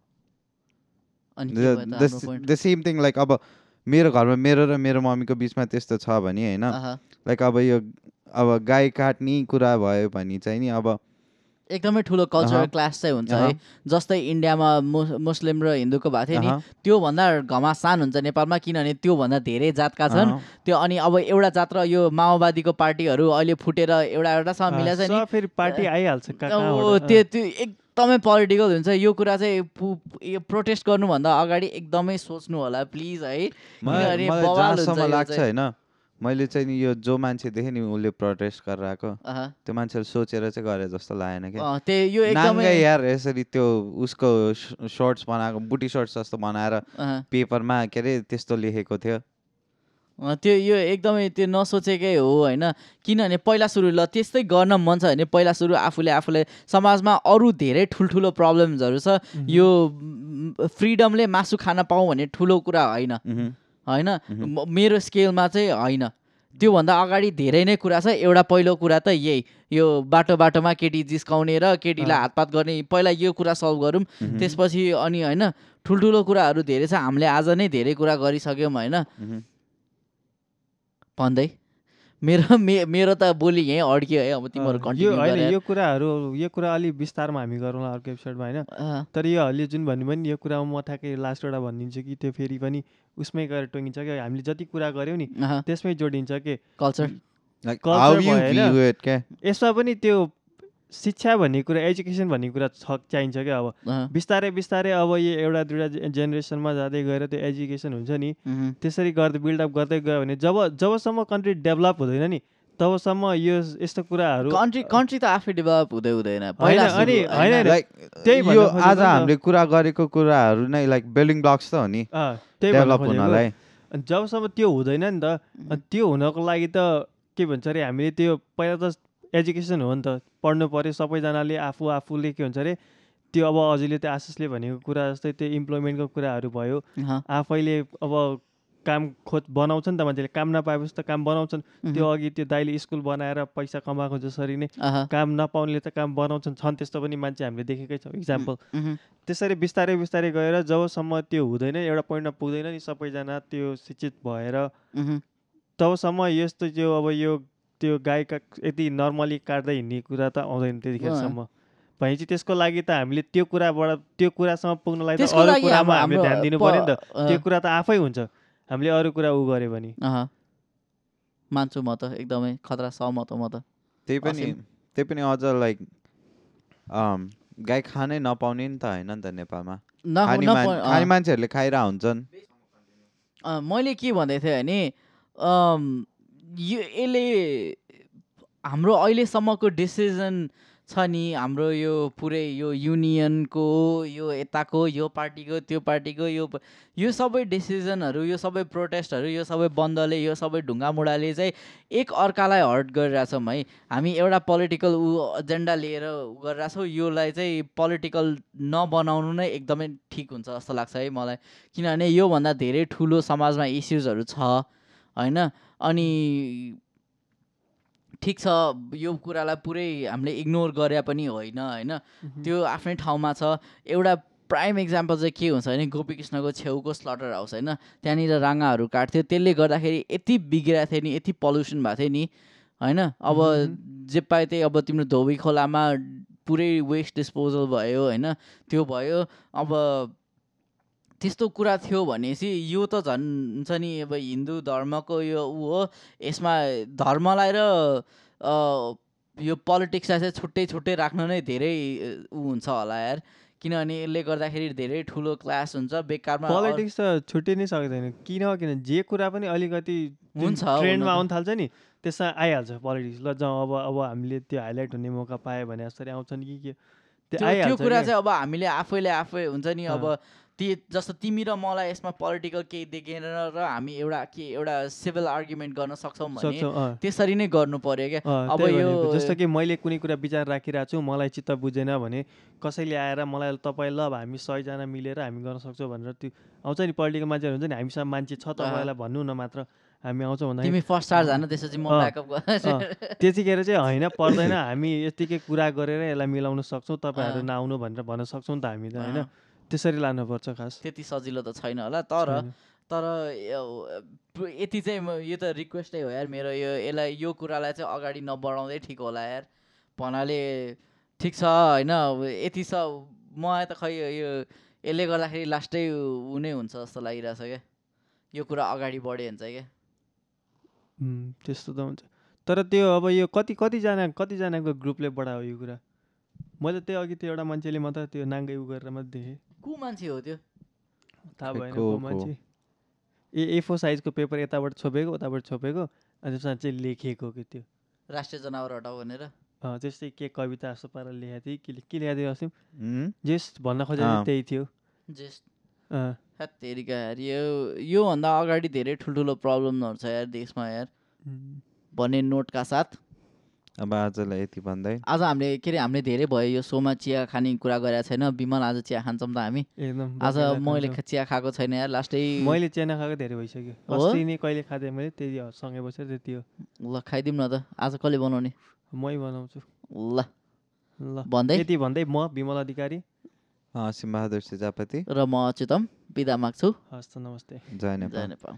द सेम थिङ लाइक अब मेरो घरमा मेरो र मेरो मम्मीको बिचमा त्यस्तो छ भने होइन। लाइक अब यो अब गाई काट्ने कुरा भयो भने चाहिँ नि अब एकदमै ठुलो कल्चरल क्लास चाहिँ हुन्छ। है। जस्तै इन्डियामा मु- मुस्लिम र हिन्दूको भएको थियो नि त्योभन्दा घमासान हुन्छ नेपालमा किनभने त्योभन्दा धेरै जातका छन्। त्यो अनि अब एउटा जात र यो माओवादीको पार्टीहरू अहिले फुटेर एउटा एउटासँग अँ, मिलाएको छ नि फेरि पार्टी आइहाल्छ त्यो त्यो एकदमै पोलिटिकल हुन्छ। यो कुरा चाहिँ प्रोटेस्ट गर्नुभन्दा अगाडि एकदमै सोच्नु होला प्लिज है। किनभने लाग्छ। होइन मैले चाहिँ नि यो जो मान्छे देखेँ नि उसले प्रोटेस्ट गरेर आएको त्यो मान्छेले सोचेर चाहिँ गरे जस्तो लागेन क्या। यार यसरी त्यो उसको सर्ट्स बनाएको बुटी सर्ट्स जस्तो बनाएर पेपरमा के अरे त्यस्तो लेखेको थियो। त्यो यो एकदमै त्यो नसोचेकै हो होइन। किनभने पहिला सुरु ल त्यस्तै गर्न मन छ भने पहिला सुरु आफूले आफूले समाजमा अरू धेरै ठुल्ठुलो प्रब्लम्सहरू छ। यो फ्रिडमले मासु खान पाऊँ भन्ने ठुलो कुरा होइन। होइन? मेरो स्केलमा चाहिँ होइन। त्योभन्दा अगाडि धेरै नै कुरा छ। एउटा पहिलो कुरा त यही। यो बाटो बाटोमा केटी जिस्काउने र केटीलाई। हातपात गर्ने पहिला यो कुरा सल्भ गरौँ। त्यसपछि अनि होइन ठुल्ठुलो कुराहरू धेरै छ। हामीले आज नै धेरै कुरा गरिसक्यौँ होइन। भन्दै? मेरो मे मेरो त बोली यहीँ अड्कियो है। अब तिमीहरू यो कन्टिन्यू होइन यो कुराहरू यो कुरा अलिक विस्तारमा हामी गरौँला अर्को एपिसोडमा होइन? तर यो अहिले जुन भन्यो भने यो कुरामा म ठ्याक्कै लास्टवटा भनिदिन्छु कि त्यो फेरि पनि उसमै गएर टोकिन्छ कि हामीले जति कुरा गऱ्यौँ नि त्यसमै जोडिन्छ कि। कल्चर यसमा पनि त्यो शिक्षा भन्ने कुरा एजुकेसन भन्ने कुरा छ चाहिन्छ क्या अब। बिस्तारै बिस्तारै अब यो एउटा दुइटा जेनेरेसनमा जाँदै गएर त्यो एजुकेसन हुन्छ नि त्यसरी गर्दै बिल्डअप गर्दै गयो भने जब जबसम्म कन्ट्री डेभलप हुँदैन नि तबसम्म यो यस्तो कुराहरू कन्ट्री कन्ट्री त आफै डेभलप हुँदै हुँदैन अनि? लाइक त्यही भन्न यो आज। हामीले कुरा गरेको कुराहरू नै लाइक बिल्डिङ ब्लक्स त हो नि अँ, त्यही भन्न डेभलप खोजेको। हुनलाई अनि जबसम्म त्यो हुँदैन नि त त्यो हुनको लागि त के भन्छ अरे हामीले त्यो पहिला त एजुकेसन हो नि त पढ्नु पऱ्यो सबैजनाले आफू आफूले के भन्छ अरे त्यो अब अझैले त्यो आशिषले भनेको कुरा जस्तै त्यो इम्प्लोइमेन्टको कुराहरू भयो आफैले अब काम खोज बनाउँछ नि त मान्छेले। काम नपाएपछि त काम बनाउँछन्। त्यो अघि त्यो दाइले स्कुल बनाएर पैसा कमाएको जसरी नै काम नपाउनेले त काम बनाउँछन् छन् त्यस्तो पनि मान्छे हामीले देखेकै छौँ। इक्जाम्पल त्यसरी बिस्तारै बिस्तारै गएर जबसम्म त्यो हुँदैन एउटा पोइन्टमा पुग्दैन नि सबैजना त्यो शिक्षित भएर। तबसम्म यस्तो त्यो अब यो त्यो गाईका यति नर्मली काट्दै हिँड्ने कुरा त आउँदैन त्यतिखेरसम्म। भनेपछि त्यसको लागि त हामीले त्यो कुराबाट त्यो कुरासम्म पुग्नलाई त अरू कुरामा हामीले ध्यान दिनु पऱ्यो नि त। त्यो कुरा त आफै हुन्छ। हामीले अरू कुरा उ गऱ्यो भने। अहँ। मान्छु म त एकदमै खतरा सहमत हो म त। त्यही पनि। त्यही पनि अझ लाइक गाई खानै नपाउने नि त होइन नि त नेपालमा। खाने मान्छेहरूले खाइरह हुन्छन्। अँ, मैले के भन्दै थिएँ भने यो यसले हाम्रो अहिलेसम्मको डिसिजन छ नि हाम्रो यो पुरै यो युनियनको यो यताको यो पार्टीको त्यो पार्टीको यो यो सबै डिसिजनहरू यो सबै प्रोटेस्टहरू यो सबै बन्दले यो सबै ढुङ्गामुढाले चाहिँ एक अर्कालाई हर्ट गरिरहेछौँ है। हामी एउटा पोलिटिकल ऊ एजेन्डा लिएर गरिरहेछौँ योलाई चाहिँ पोलिटिकल नबनाउनु नै एकदमै ठिक हुन्छ जस्तो लाग्छ है मलाई। किनभने योभन्दा धेरै ठुलो समाजमा इस्युजहरू छ होइन? अनि ठिक छ यो कुरालाई पुरै हामीले इग्नोर गरे पनि होइन होइन? त्यो आफ्नै ठाउँमा छ। एउटा प्राइम इक्जाम्पल चाहिँ के हुन्छ भने गोपीकृष्णको छेउको स्लटर हाउस होइन? त्यहाँनिर राँगाहरू काट्थ्यो। त्यसले गर्दाखेरि यति बिग्रिएको थियो नि यति पल्युसन भएको थियो नि होइन? अब। जे पायो त्यही अब तिम्रो धोबी खोलामा पुरै वेस्ट डिस्पोजल भयो होइन? त्यो भयो। अब त्यस्तो कुरा थियो भनेपछि यो त झन् हुन्छ नि अब हिन्दू धर्मको यो ऊ हो यसमा धर्मलाई र यो पोलिटिक्सलाई चाहिँ छुट्टै छुट्टै राख्न नै धेरै ऊ हुन्छ होला यार किनभने यसले गर्दाखेरि धेरै ठुलो क्लास हुन्छ बेकारमा पोलिटिक्स त छुट्टै नै सक्दैन किन किन जे कुरा पनि अलिकति हुन्छ, हुन ट्रेन्डमा। आउनु थाल्छ नि त्यसमा आइहाल्छ पोलिटिक्स ल जाउँ अब अब हामीले त्यो हाइलाइट हुने मौका पायो भने जसरी आउँछन् कि के त्यो कुरा। चाहिँ अब हामीले आफैले आफै हुन्छ नि अब। ती जस्तो तिमी र मलाई यसमा पोलिटिकल केही देखेन र हामी एउटा के एउटा सिभिल आर्ग्युमेन्ट गर्न सक्छौँ भने। त्यसरी नै गर्नु पर्यो क्या अब यो। जस्तो कि मैले कुनै कुरा विचार राखिरहेको छु मलाई चित्त बुझेन भने कसैले आएर मलाई तपाईँ ल अब हामी सयजना मिलेर हामी गर्न सक्छौँ भनेर त्यो आउँछ नि पोलिटिकल मान्छेहरू हुन्छ नि हामीसँग मान्छे छ तपाईँलाई भन्नु न मात्र हामी आउँछौँ भन्दाखेरि तिमी फर्स्ट चार्ज हान त्यसपछि म ब्याकअप त्यतिखेर चाहिँ होइन पर्दैन हामी यतिकै कुरा गरेर यसलाई मिलाउन सक्छौँ तपाईँहरू। नआउनु भनेर भन्न सक्छौँ नि त हामी त होइन त्यसरी लानुपर्छ खास। त्यति सजिलो त छैन होला तर। तर यति चाहिँ म यो त रिक्वेस्टै हो यार मेरो यो यसलाई यो कुरालाई चाहिँ अगाडि नबढाउँदै ठिक होला यार। भन्नाले ठिक छ होइन यति छ मलाई त खै यो यसले गर्दाखेरि लास्टै ऊ नै हुन्छ जस्तो लागिरहेछ क्या। यो कुरा अगाडि बढ्यो चाहिँ क्या। त्यस्तो त हुन्छ। तर त्यो अब यो कति कतिजना कतिजनाको ग्रुपले बढायो यो कुरा? मैले त्यही अघि त्यो एउटा मान्छेले मात्र त्यो नाङ्गै उ गरेर मात्रै देखेँ। को मान्छे हो त्यो। थाहा भएन को-? मान्छे ए एफो साइजको पेपर यताबाट छोपेको उताबाट छोपेको अनि त्यसमा चाहिँ लेखिएको कि त्यो? राष्ट्रिय जनावर हटाऊ भनेर। अँ, त्यस्तै के कविता जस्तो पाराले लेखेको थिएँ के के लेखेको थियो असिम उम्, जेस भन्न खोजेको। त्यही थियो। जस्ट। यार यो योभन्दा अगाडि धेरै ठुल्ठुलो प्रब्लमहरू छ यार देशमा यार। भन्ने नोटका साथ। अब आजलाई यति भन्दै। आज हामीले के अरे हामीले धेरै भयो यो सोमा चिया खाने कुरा गरेको छैन। विमल आज चिया खान्छौँ त हामी। एकदम आज मैले चिया खाएको छैन यार लास्टै मैले चिया नखाएको धेरै भइसक्यो। नै कहिले खाँदै मैले त्यही हो, सँगै बसेर त्यति हो। ल खाइदिउँ न त। आज कसले बनाउने? मै बनाउँछु। ल। ल। भन्दै। यति भन्दै म विमल अधिकारी। सिंहबहादुर सिजापति। र म अच्युतम। बिदा माग्छु। हस्त नमस्ते। जय नेपाल। जय नेपाल।